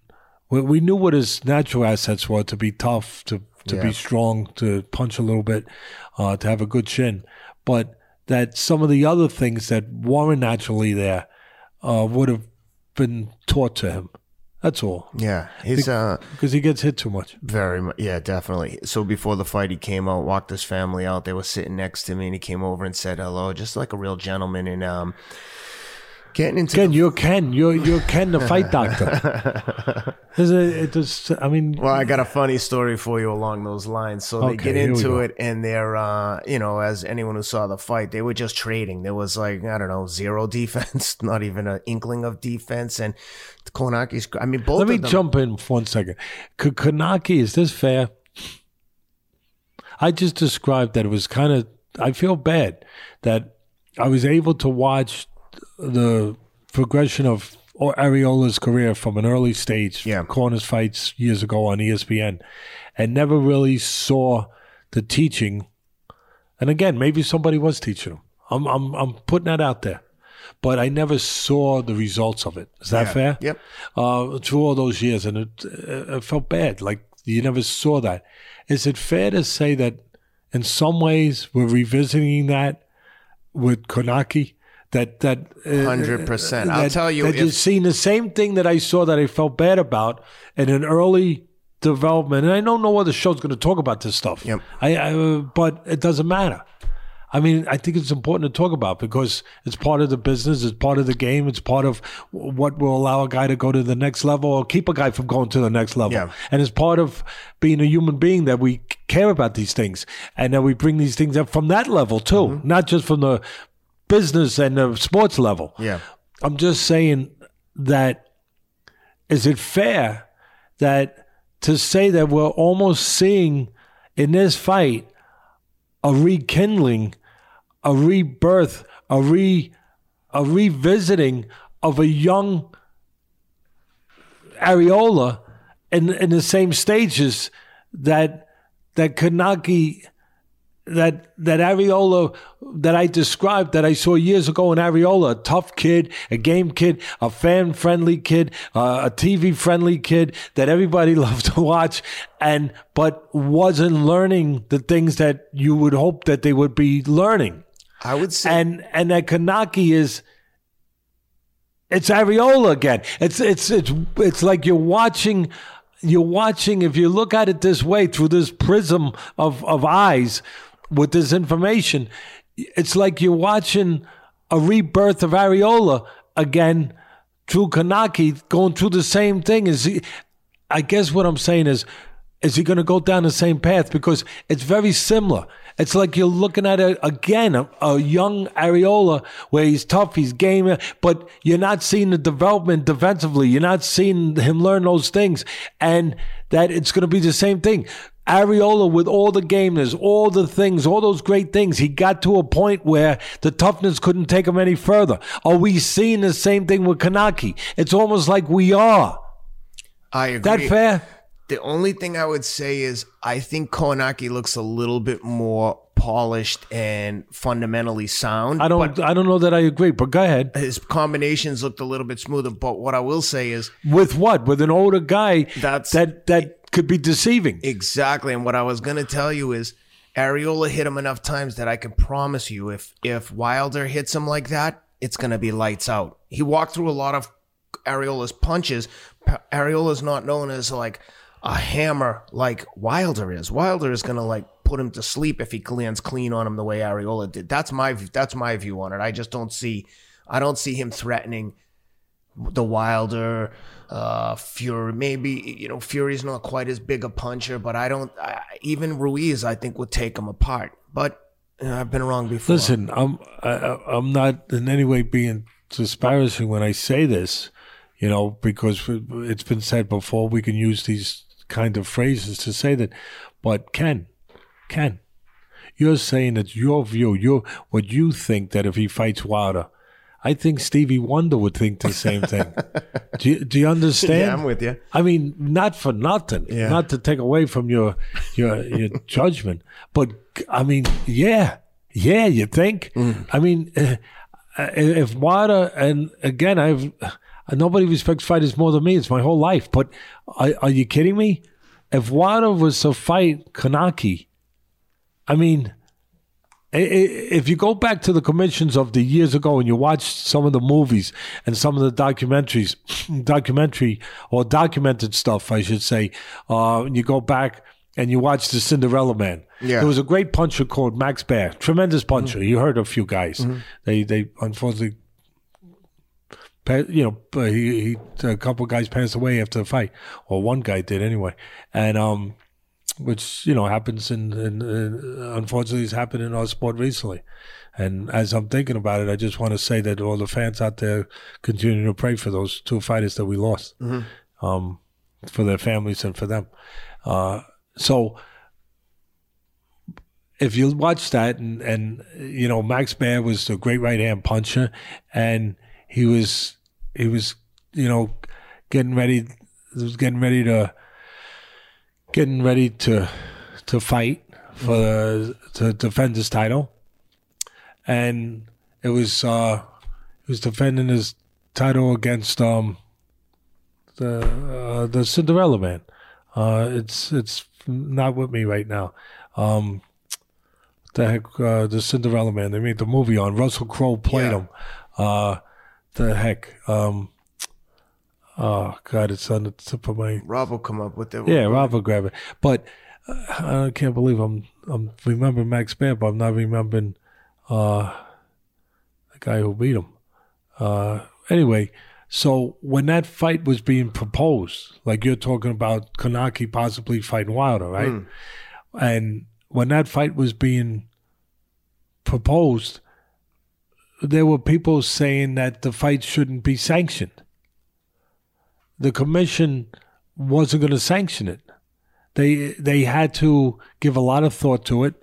Speaker 2: We, we knew what his natural assets were to be tough, to to be strong, to punch a little bit, uh, to have a good chin, but that some of the other things that weren't naturally there uh, would have been taught to him. That's all,
Speaker 1: Yeah. He's uh
Speaker 2: because he gets hit too much.
Speaker 1: very much yeah, definitely. So before the fight he came out, walked his family out. They were sitting next to me and he came over and said hello, just like a real gentleman and um getting into
Speaker 2: Ken,
Speaker 1: the-
Speaker 2: you're Ken. You're you're Ken, the fight <laughs> doctor. Is it, it just, I mean,
Speaker 1: Well, I got a funny story for you along those lines. So they
Speaker 2: Okay,
Speaker 1: get into it, and they're, uh, you know, as anyone who saw the fight, they were just trading. There was like, I don't know, zero <laughs> defense, not even an inkling of defense. And Kownacki's, I mean, both
Speaker 2: let me
Speaker 1: them.
Speaker 2: jump in for one second. K- Kownacki, is this fair? I just described that it was kind of, I feel bad that I was able to watch the progression of Arreola's career from an early stage,
Speaker 1: Yeah.
Speaker 2: corners fights years ago on ESPN, and never really saw the teaching. And again, maybe somebody was teaching him. I'm, I'm, I'm putting that out there. But I never saw the results of it. Is that
Speaker 1: Yeah.
Speaker 2: fair?
Speaker 1: Yep.
Speaker 2: uh, through all those years, and it, it felt bad. Like you never saw that. Is it fair to say that in some ways we're revisiting that with Kownacki? That that uh,
Speaker 1: 100%. I'll tell you,
Speaker 2: that
Speaker 1: if-
Speaker 2: seeing the same thing that I saw that I felt bad about in an early development. And I don't know no other show's going to talk about this stuff.
Speaker 1: Yep.
Speaker 2: I, I uh, but it doesn't matter. I mean, I think it's important to talk about because it's part of the business, it's part of the game, it's part of what will allow a guy to go to the next level or keep a guy from going to the next level.
Speaker 1: Yeah.
Speaker 2: And it's part of being a human being that we care about these things and that we bring these things up from that level too, not just from the business and the sports level.
Speaker 1: Yeah.
Speaker 2: I'm just saying that is it fair that to say that we're almost seeing in this fight a rekindling, a rebirth, a re a revisiting of a young Arreola in in the same stages that that Kownacki that that Arreola that I described that I saw years ago in Arreola, a tough kid, a game kid, a fan friendly kid, uh, a TV friendly kid that everybody <laughs> loved to watch, and but wasn't learning the things that you would hope that they would be learning.
Speaker 1: I would say,
Speaker 2: And and that Kownacki is it's Arreola again. It's it's it's it's like you're watching you're watching if you look at it this way through this prism of of eyes with this information, it's like you're watching a rebirth of Arreola again through Kownacki going through the same thing. Is he, I guess what I'm saying is, is he going to go down the same path? Because it's very similar. It's like you're looking at a, again a, a young Arreola where he's tough, he's game, but you're not seeing the development defensively. You're not seeing him learn those things, and that it's going to be the same thing. Arreola with all the gameness, all the things, all those great things, he got to a point where the toughness couldn't take him any further. Are we seeing the same thing with Kownacki? It's almost like we are.
Speaker 1: I agree.
Speaker 2: That fair?
Speaker 1: The only thing I would say is I think Kownacki looks a little bit more polished and fundamentally sound.
Speaker 2: I don't. I don't know that I agree, but go ahead.
Speaker 1: his combinations looked a little bit smoother. But what I will say is
Speaker 2: With what? With an older guy
Speaker 1: That's-
Speaker 2: that that could be deceiving.
Speaker 1: Exactly. And what I was going to tell you is Arreola hit him enough times that I can promise you if if Wilder hits him like that, it's going to be lights out. He walked through a lot of Arreola's punches. Arreola's not known as like a hammer like Wilder is. Wilder is going to like put him to sleep if he lands clean on him the way Arreola did. That's my that's my view on it. I just don't see I don't see him threatening the Wilder uh, Fury. Maybe you know Fury's not quite as big a puncher, but I don't. I, even Ruiz, I think, would take him apart. But you know, I've been wrong before.
Speaker 2: Listen, I'm I, I'm not in any way being disparaging when I say this, you know, because it's been said before. We can use these kind of phrases to say that, but Ken, Ken, you're saying that your view, your what you think that if he fights Wilder I think Stevie Wonder would think the same <laughs> thing. do, you, do you understand?
Speaker 1: Yeah, I'm with you.
Speaker 2: I mean, not for nothing, yeah. not to take away from your your your <laughs> judgment, but I mean, yeah, yeah, you think? Mm. I mean, uh, if Wilder and again, I've nobody respects fighters more than me. It's my whole life. But are, are you kidding me? If Wilder was to fight Kownacki, I mean if you go back to the commissions of the years ago and you watch some of the movies and some of the documentaries, <clears throat> documentary or documented stuff, I should say, uh, you go back and you watch the Cinderella Man. Yeah. There was a great puncher called Max Baer, tremendous puncher. Mm-hmm. You heard a few guys. Mm-hmm. They they unfortunately, you know, he, he a couple guys passed away after the fight, or one guy did anyway, and um which you know happens in unfortunately has happened in our sport recently. And as I'm thinking about it, I just want to say that all the fans out there continue to pray for those two fighters that we lost, mm-hmm. um, for their families and for them. Uh, so if you watch that, and, and you know Max Baer was a great right hand puncher, and he was he was you know getting ready was getting ready to getting ready to to fight for the, to defend his title, and it was uh, he was defending his title against um the uh, the Cinderella Man. Uh, it's it's not with me right now. Um, the heck, uh, the Cinderella Man. They made the movie on. Russell Crowe played yeah. him. Uh, the heck. Um, Oh God, it's on the tip of my.
Speaker 1: Rob will come up with it.
Speaker 2: Yeah, Rob will grab it. But uh, I can't believe I'm I'm remembering Max Baer, but I'm not remembering uh, the guy who beat him. Uh, anyway, so when that fight was being proposed, like you're talking about Kownacki possibly fighting Wilder, right? Mm. And when that fight was being proposed, there were people saying that the fight shouldn't be sanctioned the commission wasn't going to sanction it. They they had to give a lot of thought to it.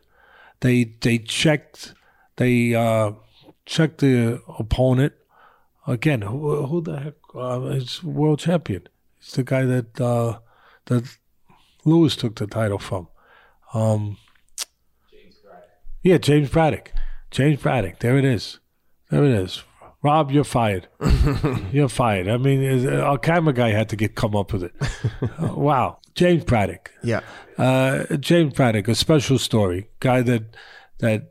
Speaker 2: They they checked they uh, checked the opponent again. Who, who the heck uh, is world champion? It's the guy that uh, that Louis took the title from. Um, James Braddock. Yeah, James Braddock. James Braddock. There it is. There it is. Rob, you're fired. <laughs> you're fired. I mean, our camera guy had to get come up with it. <laughs> uh, wow, James Braddock.
Speaker 1: Yeah,
Speaker 2: uh, James Braddock, a special story. Guy that that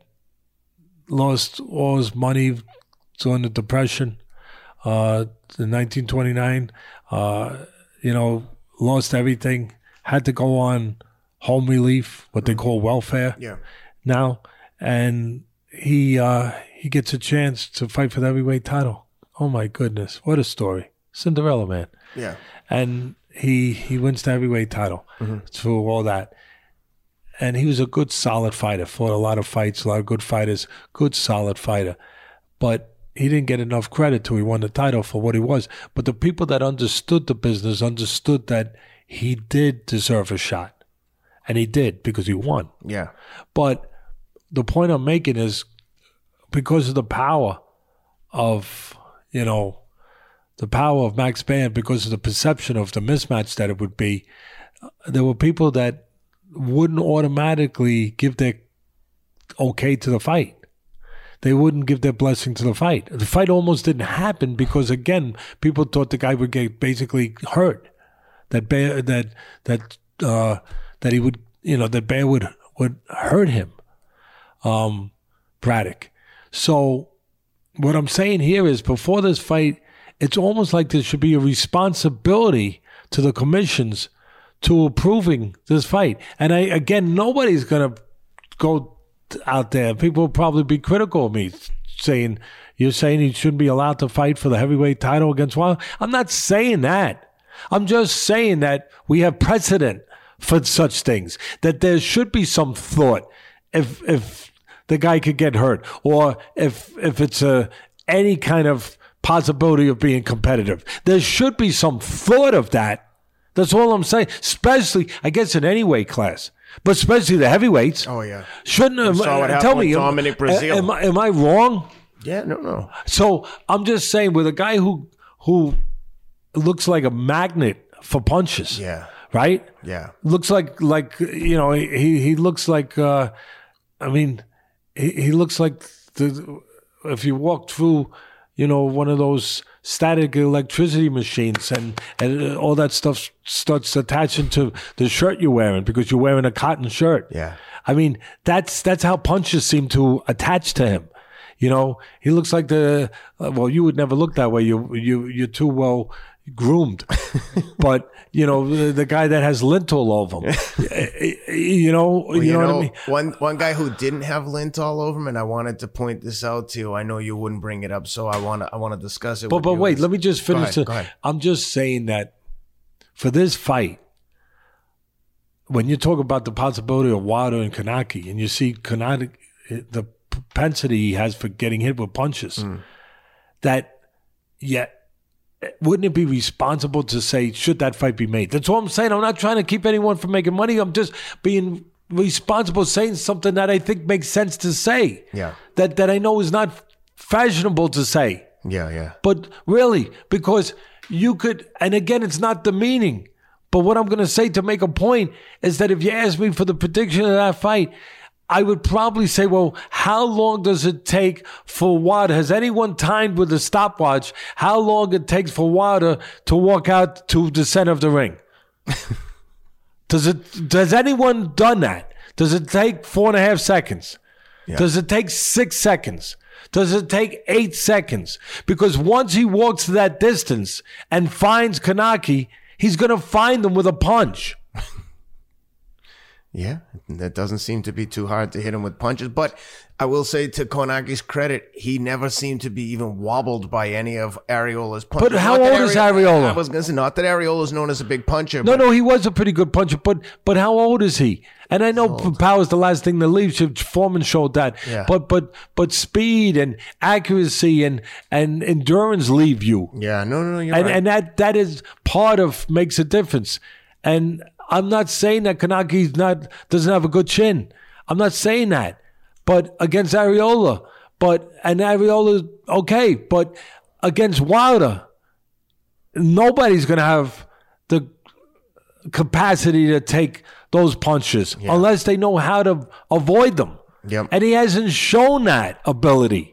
Speaker 2: lost all his money during the Depression, uh, in 1929. Uh, you know, lost everything. Had to go on home relief, what they call welfare.
Speaker 1: Yeah.
Speaker 2: Now, and he uh, he gets a chance to fight for the heavyweight title. Oh my goodness, what a story! Cinderella man.
Speaker 1: Yeah.
Speaker 2: And he he wins the heavyweight title mm-hmm. through all that. And he was a good, solid fighter. Fought a lot of fights, a lot of good fighters. Good, solid fighter. But he didn't get enough credit till he won the title for what he was. But the people that understood the business understood that he did deserve a shot. And he did because he won.
Speaker 1: Yeah.
Speaker 2: But the point I'm making is because of the power of, you know, the power of Max Baer, because of the perception of the mismatch that it would be, there were people that wouldn't automatically give their okay to the fight. They wouldn't give their blessing to the fight. The fight almost didn't happen because, again, people thought the guy would get basically hurt. That that that uh, that he would, you know, that Baer would would hurt him, um, Braddock. So what I'm saying here is before this fight, it's almost like there should be a responsibility to the commissions to approving this fight. And I again, nobody's gonna go out there. People will probably be critical of me, saying you're saying he shouldn't be allowed to fight for the heavyweight title against Wilder. I'm not saying that. I'm just saying that we have precedent for such things. That there should be some thought if if the guy could get hurt, or if if it's a any kind of possibility of being competitive. There should be some thought of that. That's all I'm saying. Especially, I guess, in any weight class, but especially the heavyweights.
Speaker 1: Oh yeah.
Speaker 2: Shouldn't have,
Speaker 1: what
Speaker 2: tell me,
Speaker 1: with
Speaker 2: am,
Speaker 1: Dominic Breazeale.
Speaker 2: am, I- am I wrong?
Speaker 1: Yeah, no, no.
Speaker 2: So I'm just saying, with a guy who who looks like a magnet for punches,
Speaker 1: Yeah,
Speaker 2: right?
Speaker 1: yeah.
Speaker 2: looks like like you know he he looks like uh i mean he, he looks like the if you walk through you know one of those static electricity machines and and all that stuff starts attaching to the shirt you're wearing because you're wearing a cotton shirt.
Speaker 1: Yeah.
Speaker 2: i mean that's that's how punches seem to attach to him. You know he looks like the well you would never look that way. You you you're too well groomed but you know the, the guy that has lint all over him <laughs> you know
Speaker 1: Well,
Speaker 2: you, know, what i mean
Speaker 1: one one guy who didn't have lint all over him, and I wanted to point this out to you. I know you wouldn't bring it up, so I want to I want to discuss it.
Speaker 2: but
Speaker 1: with
Speaker 2: but wait let me just
Speaker 1: Go
Speaker 2: finish
Speaker 1: ahead,
Speaker 2: the-
Speaker 1: go ahead.
Speaker 2: i'm just saying that for this fight when you talk about the possibility of Wilder and Kownacki, and you see Kownacki, the propensity he has for getting hit with punches,
Speaker 1: Hmm.
Speaker 2: that yeah, wouldn't it be responsible to say should that fight be made? That's all I'm saying. I'm not trying to keep anyone from making money. I'm just being responsible, saying something that I think makes sense to say.
Speaker 1: Yeah.
Speaker 2: That that I know is not fashionable to say.
Speaker 1: Yeah, yeah.
Speaker 2: But really, because you could, and again, it's not the meaning. But what I'm going to say to make a point is that if you ask me for the prediction of that fight, I would probably say, well, how long does it take for water? Has anyone timed with a stopwatch how long it takes for water to walk out to the center of the ring? <laughs> does it? Does anyone done that? Does it take four and a half seconds? Does it take six seconds? Does it take eight seconds? Because once he walks that distance and finds Kownacki, he's going to find them with a punch.
Speaker 1: Yeah, that doesn't seem to be too hard to hit him with punches. But I will say to Kownacki's credit, he never seemed to be even wobbled by any of Arreola's punches.
Speaker 2: But how old is Arreola?
Speaker 1: I was going to say, not that Arreola is known as a big puncher.
Speaker 2: No, no, he was a pretty good puncher, but but how old is he? And I know power is the last thing that leaves. Foreman showed that.
Speaker 1: Yeah.
Speaker 2: But but but speed and accuracy and and endurance leave you.
Speaker 1: Yeah, no, no, you're
Speaker 2: and
Speaker 1: right.
Speaker 2: and that that is part of makes a difference. And I'm not saying that Kownacki's not doesn't have a good chin. I'm not saying that. But against Arreola, but and Arreola okay, but against Wilder, nobody's gonna have the capacity to take those punches unless they know how to avoid them.
Speaker 1: Yep.
Speaker 2: And he hasn't shown that ability.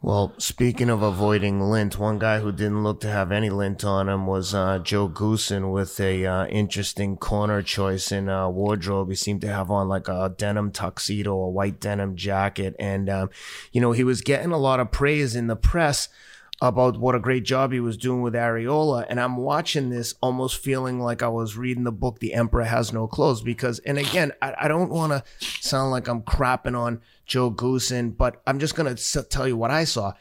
Speaker 1: Well, speaking of avoiding lint, one guy who didn't look to have any lint on him was uh, Joe Goossen with a uh, interesting corner choice in uh, wardrobe. He seemed to have on like a denim tuxedo, a white denim jacket, and um, you know he was getting a lot of praise in the press about what a great job he was doing with Arreola. And I'm watching this almost feeling like I was reading the book The Emperor Has No Clothes because, and again, I, I don't want to sound like I'm crapping on Joe Goossen, but I'm just going to tell you what I saw.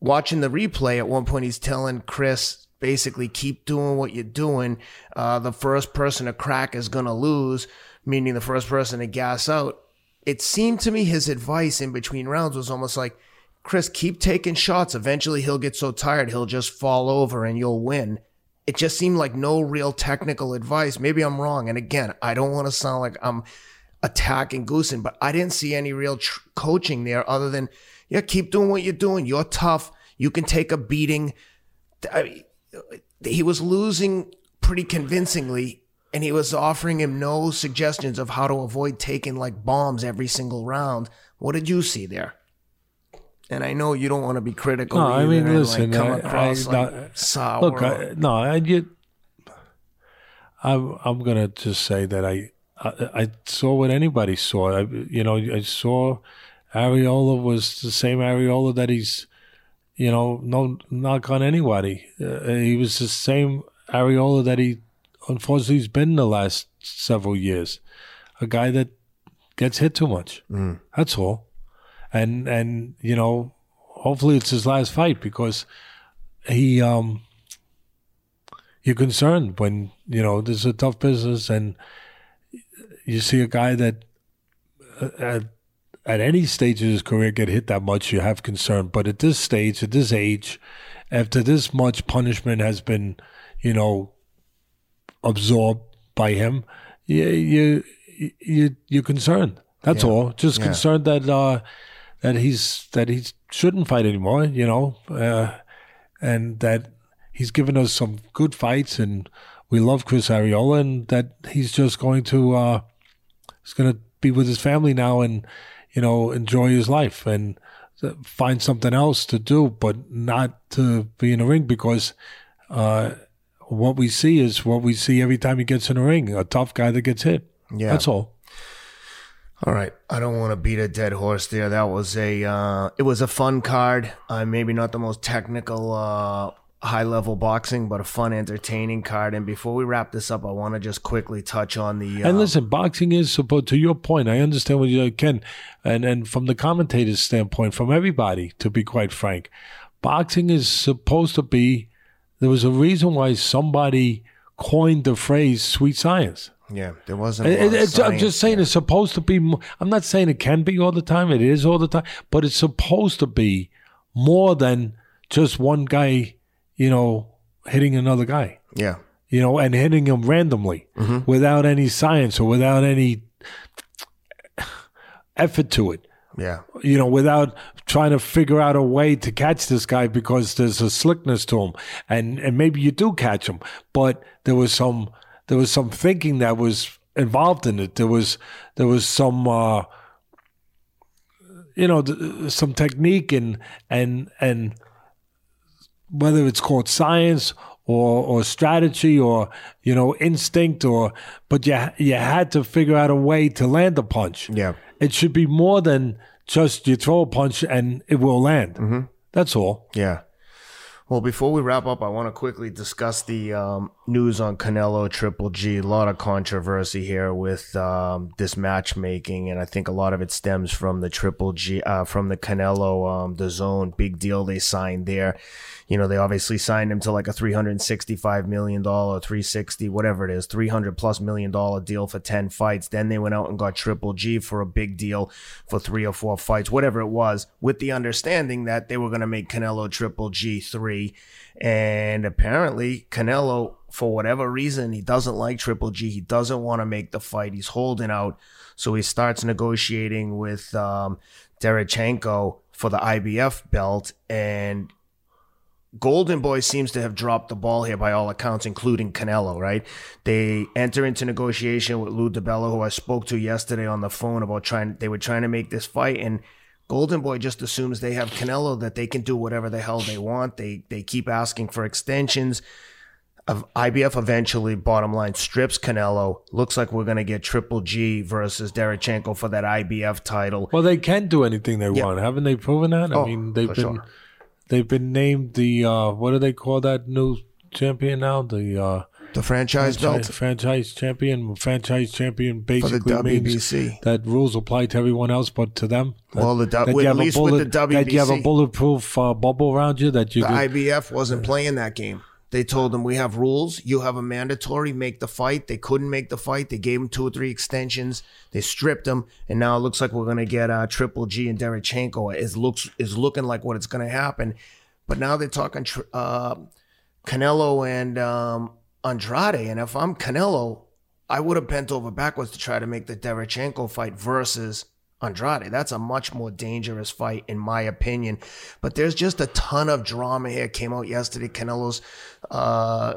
Speaker 1: Watching the replay, at one point, he's telling Chris, basically, keep doing what you're doing. Uh, the first person to crack is going to lose, meaning the first person to gas out. It seemed to me his advice in between rounds was almost like, Chris, keep taking shots. Eventually, he'll get so tired, he'll just fall over and you'll win. It just seemed like no real technical advice. Maybe I'm wrong. And again, I don't want to sound like I'm attacking Goossen, but I didn't see any real tr- coaching there other than, yeah, keep doing what you're doing. You're tough. You can take a beating. I mean, he was losing pretty convincingly, and he was offering him no suggestions of how to avoid taking like bombs every single round. What did you see there? And I know you don't want to be critical.
Speaker 2: No, I mean,
Speaker 1: and,
Speaker 2: listen,
Speaker 1: like, come
Speaker 2: I-
Speaker 1: across
Speaker 2: I-
Speaker 1: like
Speaker 2: no,
Speaker 1: sour.
Speaker 2: Look, I, no, I get. I'm I'm gonna just say that I I, I saw what anybody saw. I, you know, I saw Arreola was the same Arreola that he's, you know, no knock on anybody. Uh, he was the same Arreola that he unfortunately has been the last several years. A guy that gets hit too much.
Speaker 1: Mm.
Speaker 2: That's all. And and you know, hopefully it's his last fight because he um you're concerned when you know this is a tough business and you see a guy that uh, at, at any stage of his career get hit that much you have concern but at this stage at this age after this much punishment has been you know absorbed by him you you you you're concerned that's
Speaker 1: Yeah.
Speaker 2: all just
Speaker 1: Yeah.
Speaker 2: concerned that uh that he's that he shouldn't fight anymore you know uh, and that he's given us some good fights and we love Chris Arreola and that he's just going to uh he's going to be with his family now and you know enjoy his life and find something else to do but not to be in a ring because uh what we see is what we see every time he gets in a ring a tough guy that gets hit
Speaker 1: Yeah.
Speaker 2: that's all
Speaker 1: All right, I don't want to beat a dead horse there. That was a uh, it was a fun card. Uh, maybe not the most technical, uh, high level boxing, but a fun, entertaining card. And before we wrap this up, I want to just quickly touch on the. Uh,
Speaker 2: And listen, boxing is supposed. To your point, I understand what you can, and and from the commentator's standpoint, from everybody, to be quite frank, boxing is supposed to be. There was a reason why somebody coined the phrase "sweet science."
Speaker 1: yeah, there wasn't. A
Speaker 2: It-
Speaker 1: of
Speaker 2: I'm just saying it's supposed to be. I'm not saying it can be all the time. It is all the time, but it's supposed to be more than just one guy, you know, hitting another guy
Speaker 1: Yeah,
Speaker 2: you know, and hitting him randomly without any science or without any effort to it.
Speaker 1: yeah,
Speaker 2: You know, without trying to figure out a way to catch this guy because there's a slickness to him, and and maybe you do catch him, but there was some there was some thinking that was involved in it. There was there was some. Uh, you know, th- some technique and and and whether it's called science or or strategy or you know instinct or but you you had to figure out a way to land a punch.
Speaker 1: yeah.
Speaker 2: It should be more than just you throw a punch and it will land.
Speaker 1: Mm-hmm.
Speaker 2: That's all.
Speaker 1: Yeah. Well, before we wrap up, I want to quickly discuss the um, news on Canelo Triple G. A lot of controversy here with um, this matchmaking, and I think a lot of it stems from the Triple G, uh, from the Canelo, um, DAZN big deal they signed there. You know, they obviously signed him to like a three hundred sixty-five million dollar, three sixty, whatever it is, three hundred plus million dollar deal for ten fights. Then they went out and got Triple G for a big deal for three or four fights, whatever it was, with the understanding that they were going to make Canelo Triple G three. And apparently, Canelo, for whatever reason, he doesn't like Triple G. He doesn't want to make the fight. He's holding out. So he starts negotiating with um, Derechenko for the IBF belt. And Golden Boy seems to have dropped the ball here by all accounts, including Canelo, right? They enter into negotiation with Lou DiBella, who I spoke to yesterday on the phone about trying, they were trying to make this fight. And Golden Boy just assumes they have Canelo, that they can do whatever the hell they want. They, they keep asking for extensions. Of IBF eventually, bottom line, strips Canelo. Looks like we're going to get Triple G versus Derechenko for that IBF title.
Speaker 2: Well, they can do anything they
Speaker 1: Yeah.
Speaker 2: want, haven't they proven that?
Speaker 1: Oh,
Speaker 2: I mean, they've been
Speaker 1: sure.
Speaker 2: they've been named the uh, what do they call that new champion now? The uh,
Speaker 1: The franchise belt
Speaker 2: franchise, franchise champion. Franchise champion
Speaker 1: for the
Speaker 2: basically
Speaker 1: WBC.
Speaker 2: that rules apply to everyone else but to them. That,
Speaker 1: Well, the du-
Speaker 2: that
Speaker 1: with- at
Speaker 2: have a
Speaker 1: with the
Speaker 2: bullet- that you have a bulletproof uh, bubble around you that you
Speaker 1: The
Speaker 2: can,
Speaker 1: IBF wasn't playing that game. They told them we have rules. You have a mandatory. Make the fight. They couldn't make the fight. They gave him two or three extensions. They stripped him, and now it looks like we're gonna get uh, Triple G and Derechenko. It looks is looking like what it's gonna happen. But now they're talking tr- uh, Canelo and um, Andrade. And if I'm Canelo, I would have bent over backwards to try to make the Derechenko fight versus Andrade. That's a much more dangerous fight, in my opinion. But there's just a ton of drama here. Came out yesterday. Canelo's uh,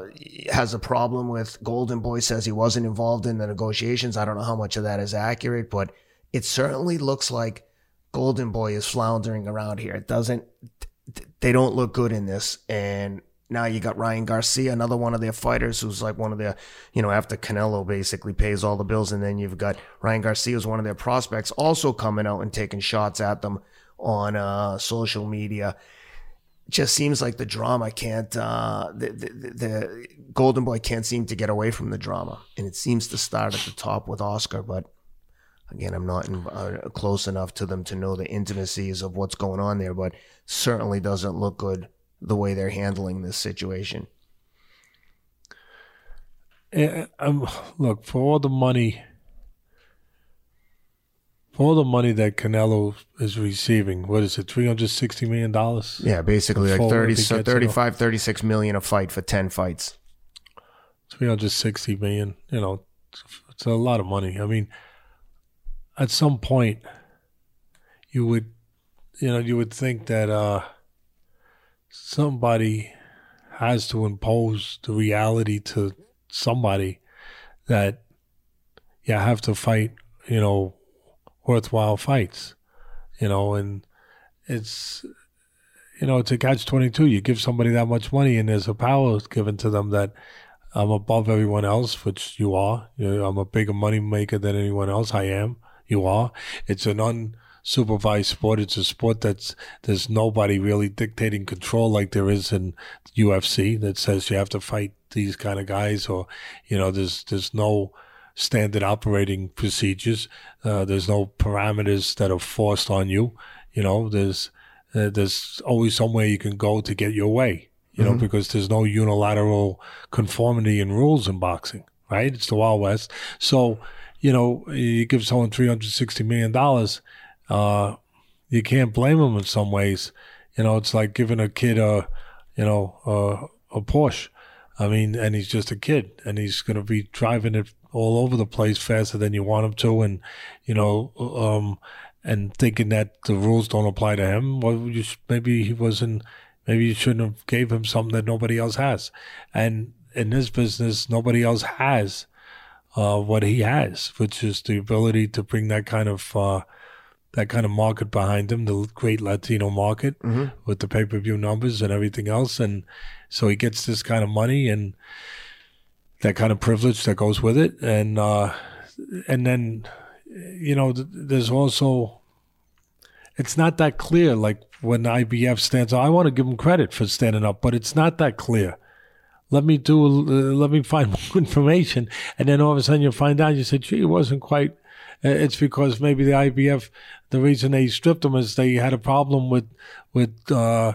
Speaker 1: has a problem with Golden Boy. Says he wasn't involved in the negotiations. I don't know how much of that is accurate, but it certainly looks like Golden Boy is floundering around here. It doesn't. They don't look good in this, and now you got Ryan Garcia, another one of their fighters who's like one of their, you know, after Canelo basically pays all the bills. And then you've got Ryan Garcia, who's one of their prospects, also coming out and taking shots at them on uh, social media. Just seems like the drama can't, uh, the, the, the Golden Boy can't seem to get away from the drama. And it seems to start at the top with Oscar, but again, I'm not in, uh, close enough to them to know the intimacies of what's going on there, but certainly doesn't look good the way they're handling this situation.
Speaker 2: Yeah, um, look for all the money, for all the money that Canelo is receiving. What is it, three hundred sixty million dollars?
Speaker 1: Yeah, basically like
Speaker 2: Before
Speaker 1: 30,
Speaker 2: he
Speaker 1: so
Speaker 2: gets
Speaker 1: 35, 36 million a fight for 10 fights.
Speaker 2: Three hundred sixty million. You know, it's a lot of money. I mean, at some point, you would, you know, you would think that uh, somebody has to impose the reality to somebody that you have to fight, you know, worthwhile fights, you know, and it's, you know, it's a catch 22. You give somebody that much money and there's a power given to them that I'm above everyone else, which you are. You know, I'm a bigger money maker than anyone else. I am. You are. It's an unsupervised sport. It's a sport that's there's nobody really dictating control like there is in UFC that says you have to fight these kind of guys, or you know, there's there's no standard operating procedures. Uh, there's no parameters that are forced on you. You know, there's uh, there's always somewhere you can go to get your way. You know, because there's no unilateral conformity in rules in boxing, right? It's the Wild West. So, you know, you give someone three hundred sixty million dollars, uh, you can't blame them in some ways. You know, it's like giving a kid a, you know, a, a Porsche. I mean, and he's just a kid, and he's going to be driving it all over the place faster than you want him to, and you know, um, and thinking that the rules don't apply to him. Well, you sh- maybe he wasn't. Maybe you shouldn't have gave him something that nobody else has. And in this business, nobody else has uh, what he has, which is the ability to bring that kind of uh, that kind of market behind him, the great Latino market with the pay per view numbers and everything else. And so he gets this kind of money and that kind of privilege that goes with it. And uh, and then you know, th- there's also it's not that clear. Like when IBF stands up, I want to give him credit for standing up, but it's not that clear. Let me do. Uh, let me <laughs> find more information, and then all of a sudden you find out. You said, "Gee, it wasn't quite." Uh, It's because maybe the IBF, the reason they stripped him is they had a problem with with uh,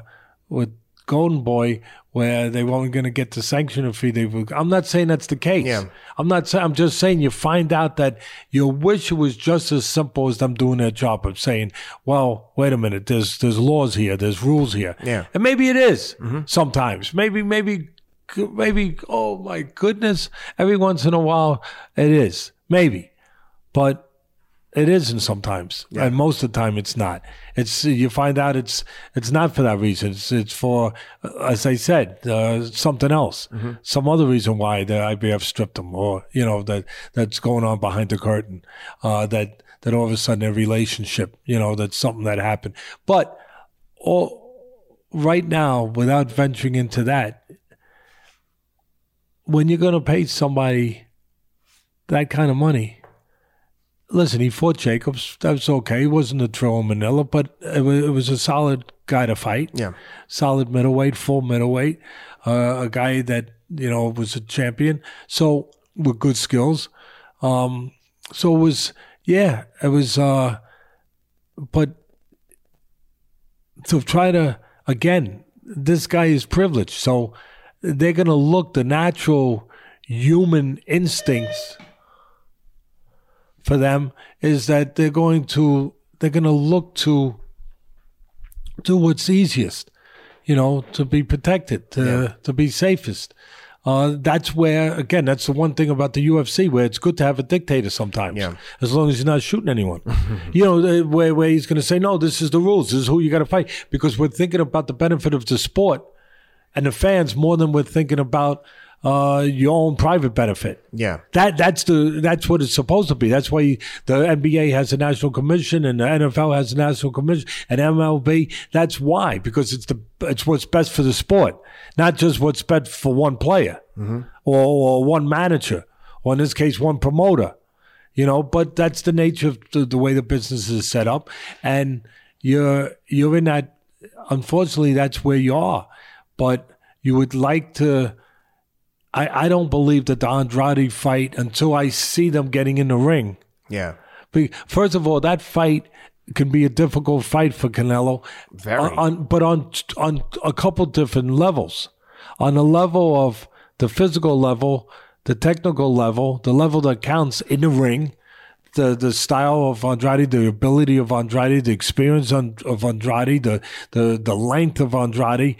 Speaker 2: with Golden Boy where they weren't going to get the sanction fee. They were, I'm not saying that's the case.
Speaker 1: Yeah.
Speaker 2: I'm not saying. I'm just saying you find out that you wish it was just as simple as them doing their job of saying, "Well, wait a minute. There's there's laws here. There's rules here."
Speaker 1: Yeah.
Speaker 2: and maybe it is sometimes. Maybe maybe maybe. Oh my goodness! Every once in a while, it is maybe, but it isn't sometimes, and most of the time it's not. It's you find out it's it's not for that reason. It's it's for, as I said, uh, something else, some other reason why the IBF stripped them, or you know that that's going on behind the curtain. Uh, that that all of a sudden a relationship, you know, that's something that happened. But all right now, without venturing into that, when you're going to pay somebody that kind of money listen, he fought Jacobs. That was okay. He wasn't a throw in Manila, but it was, it was a solid guy to fight.
Speaker 1: Yeah.
Speaker 2: Solid middleweight, full middleweight. Uh, a guy that, you know, was a champion. So, with good skills. Um, so it was, yeah, it was, uh, but to try to, again, this guy is privileged. So they're going to look the natural human instincts for them is that they're going to they're going to look to do what's easiest, you know, to be protected, to to be safest. Uh, that's where again, that's the one thing about the UFC where it's good to have a dictator sometimes,
Speaker 1: Yeah.
Speaker 2: as long as you're not shooting anyone. <laughs> you know, uh, where where he's going to say, no, this is the rules, this is who you got to fight, because we're thinking about the benefit of the sport and the fans more than we're thinking about uh, your own private benefit.
Speaker 1: Yeah.
Speaker 2: That that's the that's what it's supposed to be. That's why the NBA has a national commission and the NFL has a national commission and MLB. That's why because it's the it's what's best for the sport, not just what's best for one player or, or one manager or in this case one promoter. You know, but that's the nature of the, the way the business is set up, and you're you're in that. Unfortunately, that's where you are. But you would like to. I, I don't believe that the Andrade fight until I see them getting in the ring.
Speaker 1: Yeah.
Speaker 2: First of all, that fight can be a difficult fight for Canelo.
Speaker 1: Very.
Speaker 2: On, on- but on on a couple different levels. On the level of the physical level, the technical level, the level that counts in the ring, the the style of Andrade, the ability of Andrade, the experience on, of Andrade, the, the the length of Andrade,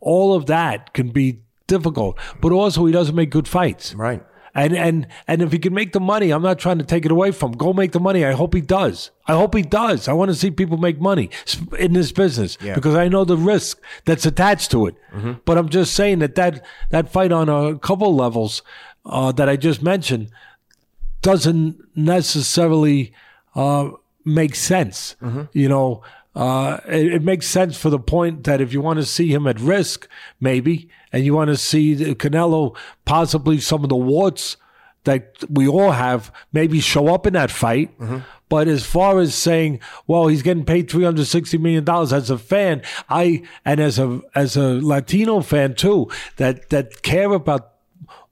Speaker 2: all of that can be difficult. But also, he doesn't make good fights.
Speaker 1: Right.
Speaker 2: And and and if he can make the money, I'm not trying to take it away from. him. Go make the money. I hope he does. I hope he does. I want to see people make money in this business
Speaker 1: Yeah.
Speaker 2: because I know the risk that's attached to it. But I'm just saying that that that fight on a couple levels uh, that I just mentioned doesn't necessarily uh, make sense. You know, uh, it, it makes sense for the point that if you want to see him at risk, maybe, and you want to see Canelo possibly some of the warts that we all have maybe show up in that fight. Mm-hmm. But as far as saying, well, he's getting paid three hundred sixty million dollars as a fan, I and as a as a Latino fan too, that that care about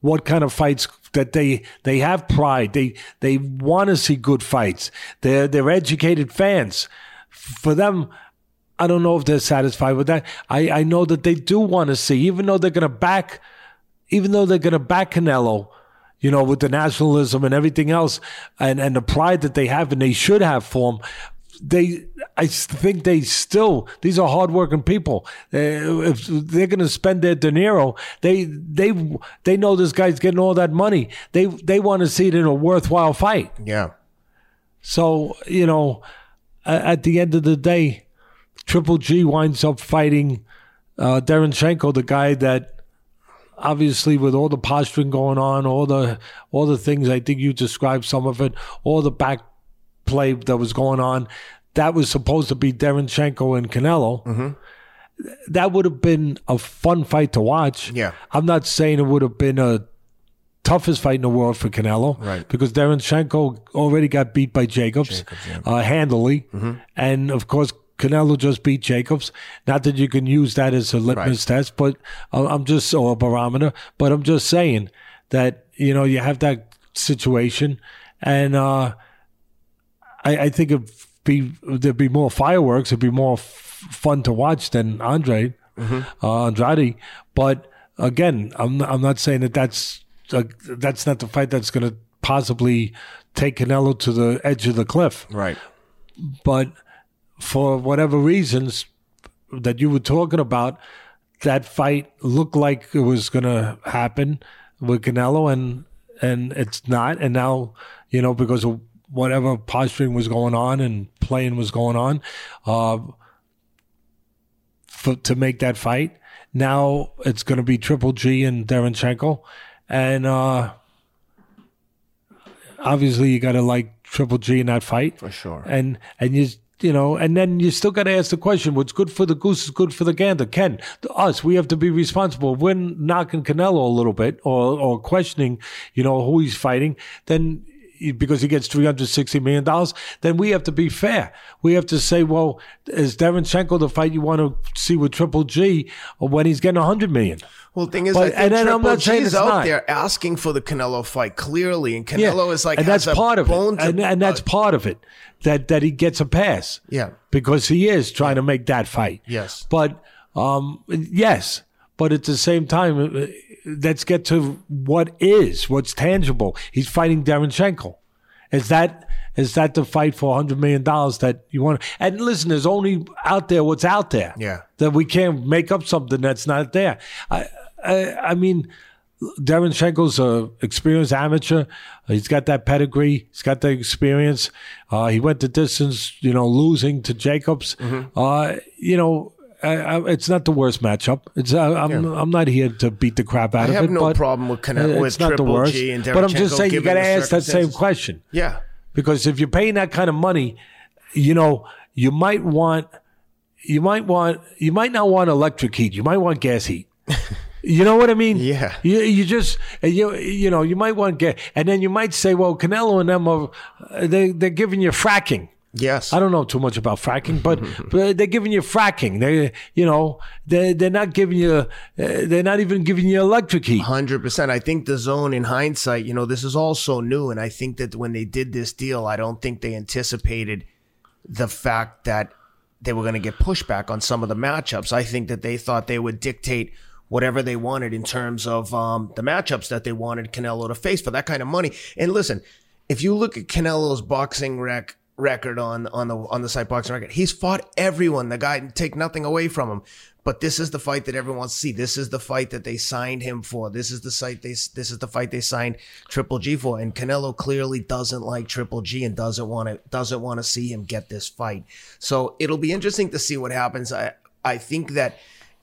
Speaker 2: what kind of fights that they they have pride. They they want to see good fights. They're they're educated fans. For them, I don't know if they're satisfied with that. I, I know that they do want to see, even though they're gonna back even though they're gonna back Canelo, you know, with the nationalism and everything else and, and the pride that they have and they should have for him. They, I think they still. These are hardworking people. Uh, if they're going to spend their dinero, they they they know this guy's getting all that money. They they want to see it in a worthwhile fight.
Speaker 1: Yeah.
Speaker 2: So you know, at the end of the day, Triple G winds up fighting uh, Derenchenko, the guy that obviously with all the posturing going on, all the all the things I think you described some of it, all the back play that was going on, that was supposed to be Derenchenko and Canelo. That would have been a fun fight to watch.
Speaker 1: Yeah.
Speaker 2: I'm not saying it would have been a toughest fight in the world for Canelo,
Speaker 1: Right.
Speaker 2: Because Derenchenko already got beat by Jacobs, uh, handily, and of course Canelo just beat Jacobs. Not that you can use that as a litmus test, but I'm just or a barometer. But I'm just saying that you know you have that situation, and uh, I, I think it'd be there'd be more fireworks. It'd be more f- fun to watch than Andre uh, Andrade. But again, I'm I'm not saying that that's uh, that's not the fight that's going to possibly take Canelo to the edge of the cliff.
Speaker 1: Right.
Speaker 2: But for whatever reasons that you were talking about, that fight looked like it was going to happen with Canelo, and and it's not. And now, you know, because of whatever posturing was going on and playing was going on, uh, for, to make that fight. Now it's going to be Triple G and Darren Derenchenko, and uh, obviously you got to like Triple G in that fight
Speaker 1: For sure.
Speaker 2: and and you you know, and then you still got to ask the question: What's good for the goose is good for the gander. Ken, us, we have to be responsible. If we're knocking Canelo a little bit or or questioning, you know, who he's fighting, then because he gets three hundred sixty million dollars, then we have to be fair. We have to say, well, is Derenchenko the fight you want to see with Triple G, when he's getting a hundred million?
Speaker 1: Well, the thing is,
Speaker 2: But- and then I'm
Speaker 1: Triple
Speaker 2: not saying
Speaker 1: G's
Speaker 2: it's
Speaker 1: out
Speaker 2: not.
Speaker 1: there asking for the Canelo fight clearly, and Canelo is like
Speaker 2: and that's part of it,
Speaker 1: to-
Speaker 2: and, and that's
Speaker 1: uh,
Speaker 2: part of it that that he gets a pass.
Speaker 1: Yeah.
Speaker 2: because he is trying to make that fight.
Speaker 1: Yes.
Speaker 2: but um, yes, but at the same time, uh, let's get to what is what's tangible. He's fighting Derenchenko. Is that is that the fight for hundred million dollars that you want? And listen, there's only out there what's out there.
Speaker 1: Yeah.
Speaker 2: that we can't make up something that's not there. I I, I mean. Derenchenko's a experienced amateur. He's got that pedigree. He's got the experience. Uh, he went the distance, you know, losing to Jacobs. Uh, you know, I, I, it's not the worst matchup. It's uh, I'm I'm not here to beat the crap out of it.
Speaker 1: I
Speaker 2: have no
Speaker 1: problem with Canelo,
Speaker 2: uh,
Speaker 1: with
Speaker 2: it's not the
Speaker 1: Triple
Speaker 2: worst.
Speaker 1: G and
Speaker 2: but I'm just saying you got to ask that same question
Speaker 1: Yeah.
Speaker 2: because if you're paying that kind of money, you know you might want you might want you might not want electric heat. You might want gas heat. <laughs> You know what I mean?
Speaker 1: Yeah.
Speaker 2: You, you just you you know you might want gas, and then you might say, well, Canelo and them are they they're giving you fracking.
Speaker 1: Yes.
Speaker 2: I don't know too much about fracking, but, <laughs> but they're giving you fracking. They, you know, they they're not giving you, uh, they're not even giving you electric heat.
Speaker 1: Hundred percent. I think DAZN, in hindsight, you know, this is all so new, and I think that when they did this deal, I don't think they anticipated the fact that they were going to get pushback on some of the matchups. I think that they thought they would dictate whatever they wanted in terms of um, the matchups that they wanted Canelo to face for that kind of money. And listen, if you look at Canelo's boxing rec record on on the on the site boxing record, he's fought everyone. The guy take nothing away from him. But this is the fight that everyone wants to see. This is the fight that they signed him for. This is the site they this is the fight they signed Triple G for. And Canelo clearly doesn't like Triple G and doesn't want to doesn't want to see him get this fight. So it'll be interesting to see what happens. I I think that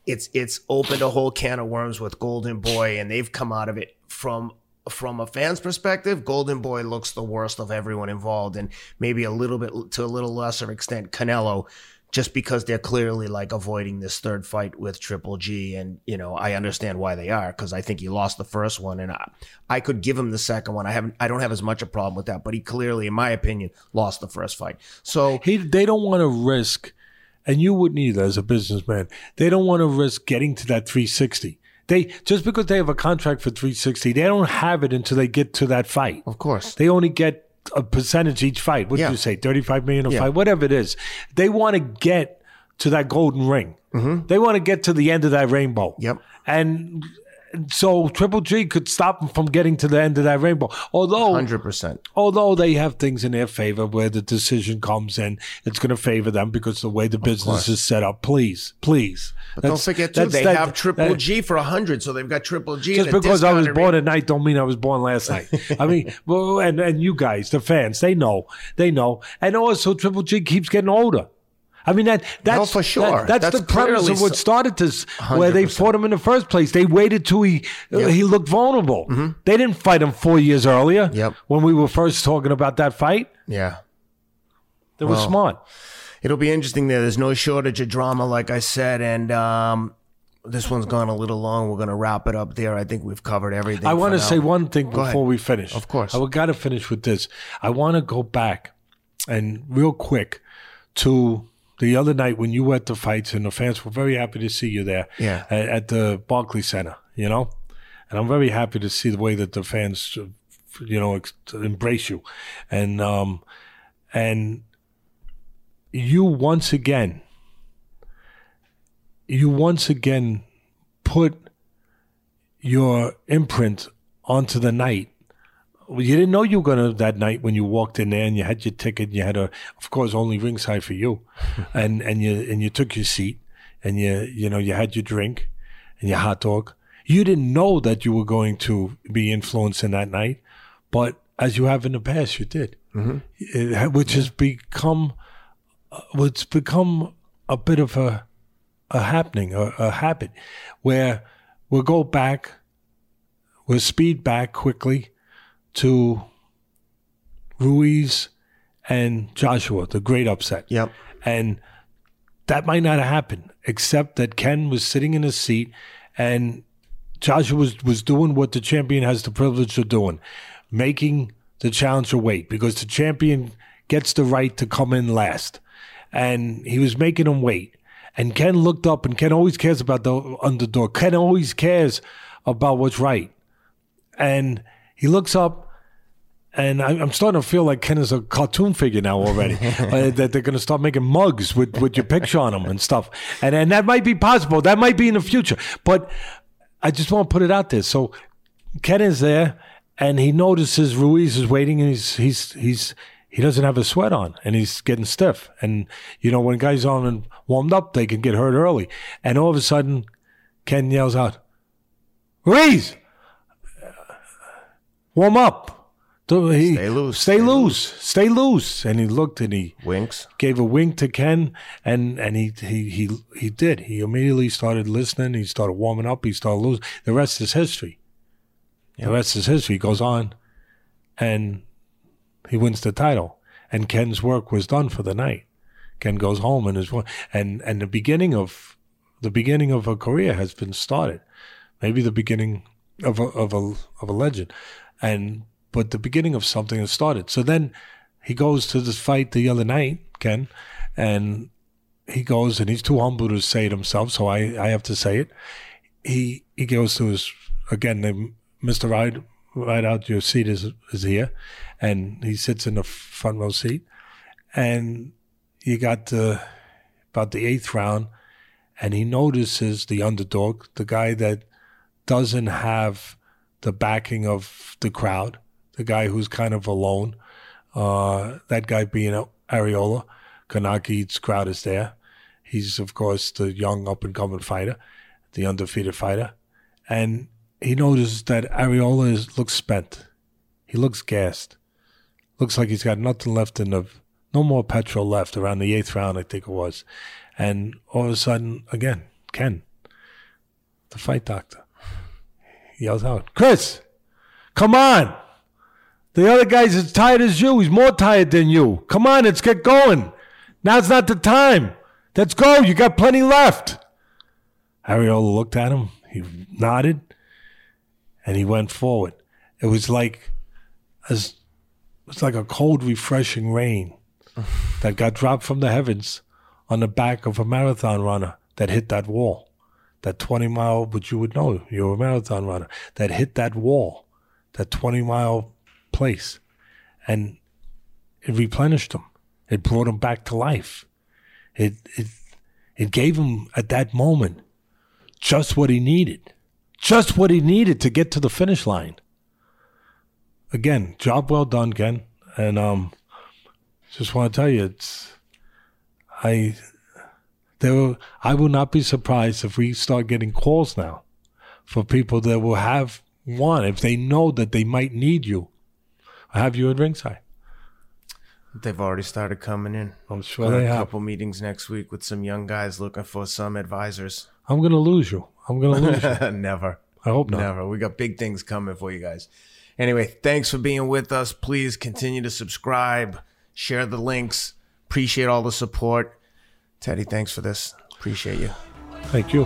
Speaker 1: it's it's opened a whole can of worms with Golden Boy, and they've come out of it from from a fan's perspective. Golden Boy looks the worst of everyone involved, and maybe a little bit to a little lesser extent Canelo, just because they're clearly like avoiding this third fight with Triple G, and you know I understand why they are because I think he lost the first one, and I, I could give him the second one. I haven't I don't have as much a problem with that, but he clearly, in my opinion, lost the first fight. So
Speaker 2: He, they don't want to risk, and you wouldn't either as a businessman. They don't want to risk getting to that 360. They just because they have a contract for 360, they don't have it until they get to that fight.
Speaker 1: of course,
Speaker 2: They only get a percentage each fight. What
Speaker 1: Yeah.
Speaker 2: did you say? 35 million a
Speaker 1: Yeah.
Speaker 2: fight, whatever it is. They want to get to that golden ring. They want to get to the end of that rainbow.
Speaker 1: Mm-hmm. Yep.
Speaker 2: And so Triple G could stop them from getting to the end of that rainbow. Although
Speaker 1: hundred percent.
Speaker 2: although they have things in their favor where the decision comes in, it's going to favor them because the way the business is set up. Please, please.
Speaker 1: But don't forget too, they
Speaker 2: that-
Speaker 1: have Triple
Speaker 2: that-
Speaker 1: G for a hundred, so they've got Triple G.
Speaker 2: Just because I was born at night don't mean I was born last night. I mean, <laughs> well, and and you guys, the fans, they know, they know, and also Triple G keeps getting older. I mean that that's
Speaker 1: for sure.
Speaker 2: that- that's,
Speaker 1: That's
Speaker 2: the premise of what started this, where they fought him in the first place. They waited till he he looked vulnerable. They didn't fight him four years earlier.
Speaker 1: Mm-hmm. Yep.
Speaker 2: When we were first talking about that fight,
Speaker 1: Yeah.
Speaker 2: they were smart.
Speaker 1: It'll be interesting there. There's no shortage of drama, like I said, and um, this one's gone a little long. We're gonna wrap it up there. I think we've covered everything.
Speaker 2: I want to say one thing
Speaker 1: Go
Speaker 2: before
Speaker 1: ahead.
Speaker 2: we finish.
Speaker 1: Of course.
Speaker 2: I got to finish with this. I want to go back and real quick to the other night when you went to fights and the fans were very happy to see you there
Speaker 1: Yeah.
Speaker 2: at, at the Barclays Center, you know? And I'm very happy to see the way that the fans, you know, ex- embrace you. And, um, and you once again, you once again put your imprint onto the night. Well, You didn't know you were gonna that night when you walked in there and you had your ticket. And You had a, of course, only ringside for you, <laughs> and and you and you took your seat and you you know you had your drink and your hot dog. You didn't know that you were going to be influencing that night, but as you have in the past, you did, It- which has become, uh, what's become a bit of a a happening, a, a habit, where we'll go back, we'll speed back quickly to Ruiz and Joshua, the great upset.
Speaker 1: Yep.
Speaker 2: And that might not have happened, except that Ken was sitting in his seat and Joshua was, was doing what the champion has the privilege of doing, making the challenger wait because the champion gets the right to come in last. And he was making him wait. And Ken looked up, and Ken always cares about the underdog. Ken always cares about what's right. And he looks up, and I, I'm starting to feel like Ken is a cartoon figure now already. <laughs> uh, that they're going to start making mugs with, with your picture on them and stuff. And and that might be possible. That might be in the future. But I just want to put it out there. So Ken is there, and he notices Ruiz is waiting, and he's he's he's he doesn't have a sweat on, and he's getting stiff. And you know when guys on and warmed up, they can get hurt early. And all of a sudden, Ken yells out, "Ruiz, warm up." He-
Speaker 1: Stay loose,
Speaker 2: Stay,
Speaker 1: stay
Speaker 2: loose. Stay loose. And he looked and he
Speaker 1: Winks.
Speaker 2: gave a wink to Ken, and and he he he he did. He immediately started listening. He started warming up. He started losing. The rest is history. The rest is history. He goes on, and he wins the title. And Ken's work was done for the night. Ken goes home and is and and the beginning of the beginning of a career has been started. Maybe the beginning of a of a of a legend, and but the beginning of something has started. So then he goes to this fight the other night, Ken, and he goes and he's too humble to say it himself, so I, I have to say it. He he goes to his again, the, Mr. Ride right out your seat is is here, and he sits in the front row seat, and you got the about the eighth round, and he notices the underdog, the guy that doesn't have the backing of the crowd, the guy who's kind of alone. Uh, that guy being Arreola, Kownacki's crowd is there. He's of course the young up and coming fighter, the undefeated fighter, and he notices that Arreola is, looks spent. He looks gassed. Looks like he's got nothing left in the no more petrol left around the eighth round, I think it was. And all of a sudden, again, Ken, the fight doctor, yells out, Chris, come on. The other guy's as tired as you. He's more tired than you. Come on, let's get going. Now's not the time. Let's go. You got plenty left. Arreola looked at him. He nodded, and he went forward. It was like as it was like a cold, refreshing rain <laughs> that got dropped from the heavens on the back of a marathon runner that hit that wall. That 20 mile, but you would know you're a marathon runner, that hit that wall, that 20 mile place. And it replenished him. It brought him back to life. It, it, it gave him at that moment just what he needed. Just what he needed to get to the finish line. Again, job well done, Ken. And um, just want to tell you, it's I there will, I will not be surprised if we start getting calls now for people that will have one if they know that they might need you. I have you at ringside.
Speaker 1: They've already started coming in.
Speaker 2: I'm sure they
Speaker 1: a
Speaker 2: have.
Speaker 1: couple meetings next week with some young guys looking for some advisors.
Speaker 2: I'm gonna lose you. I'm gonna lose you. <laughs>
Speaker 1: Never.
Speaker 2: I hope not.
Speaker 1: Never. We got big things coming for you guys. Anyway, thanks for being with us. Please continue to subscribe, share the links. Appreciate all the support. Teddy, thanks for this. Appreciate you.
Speaker 2: Thank you.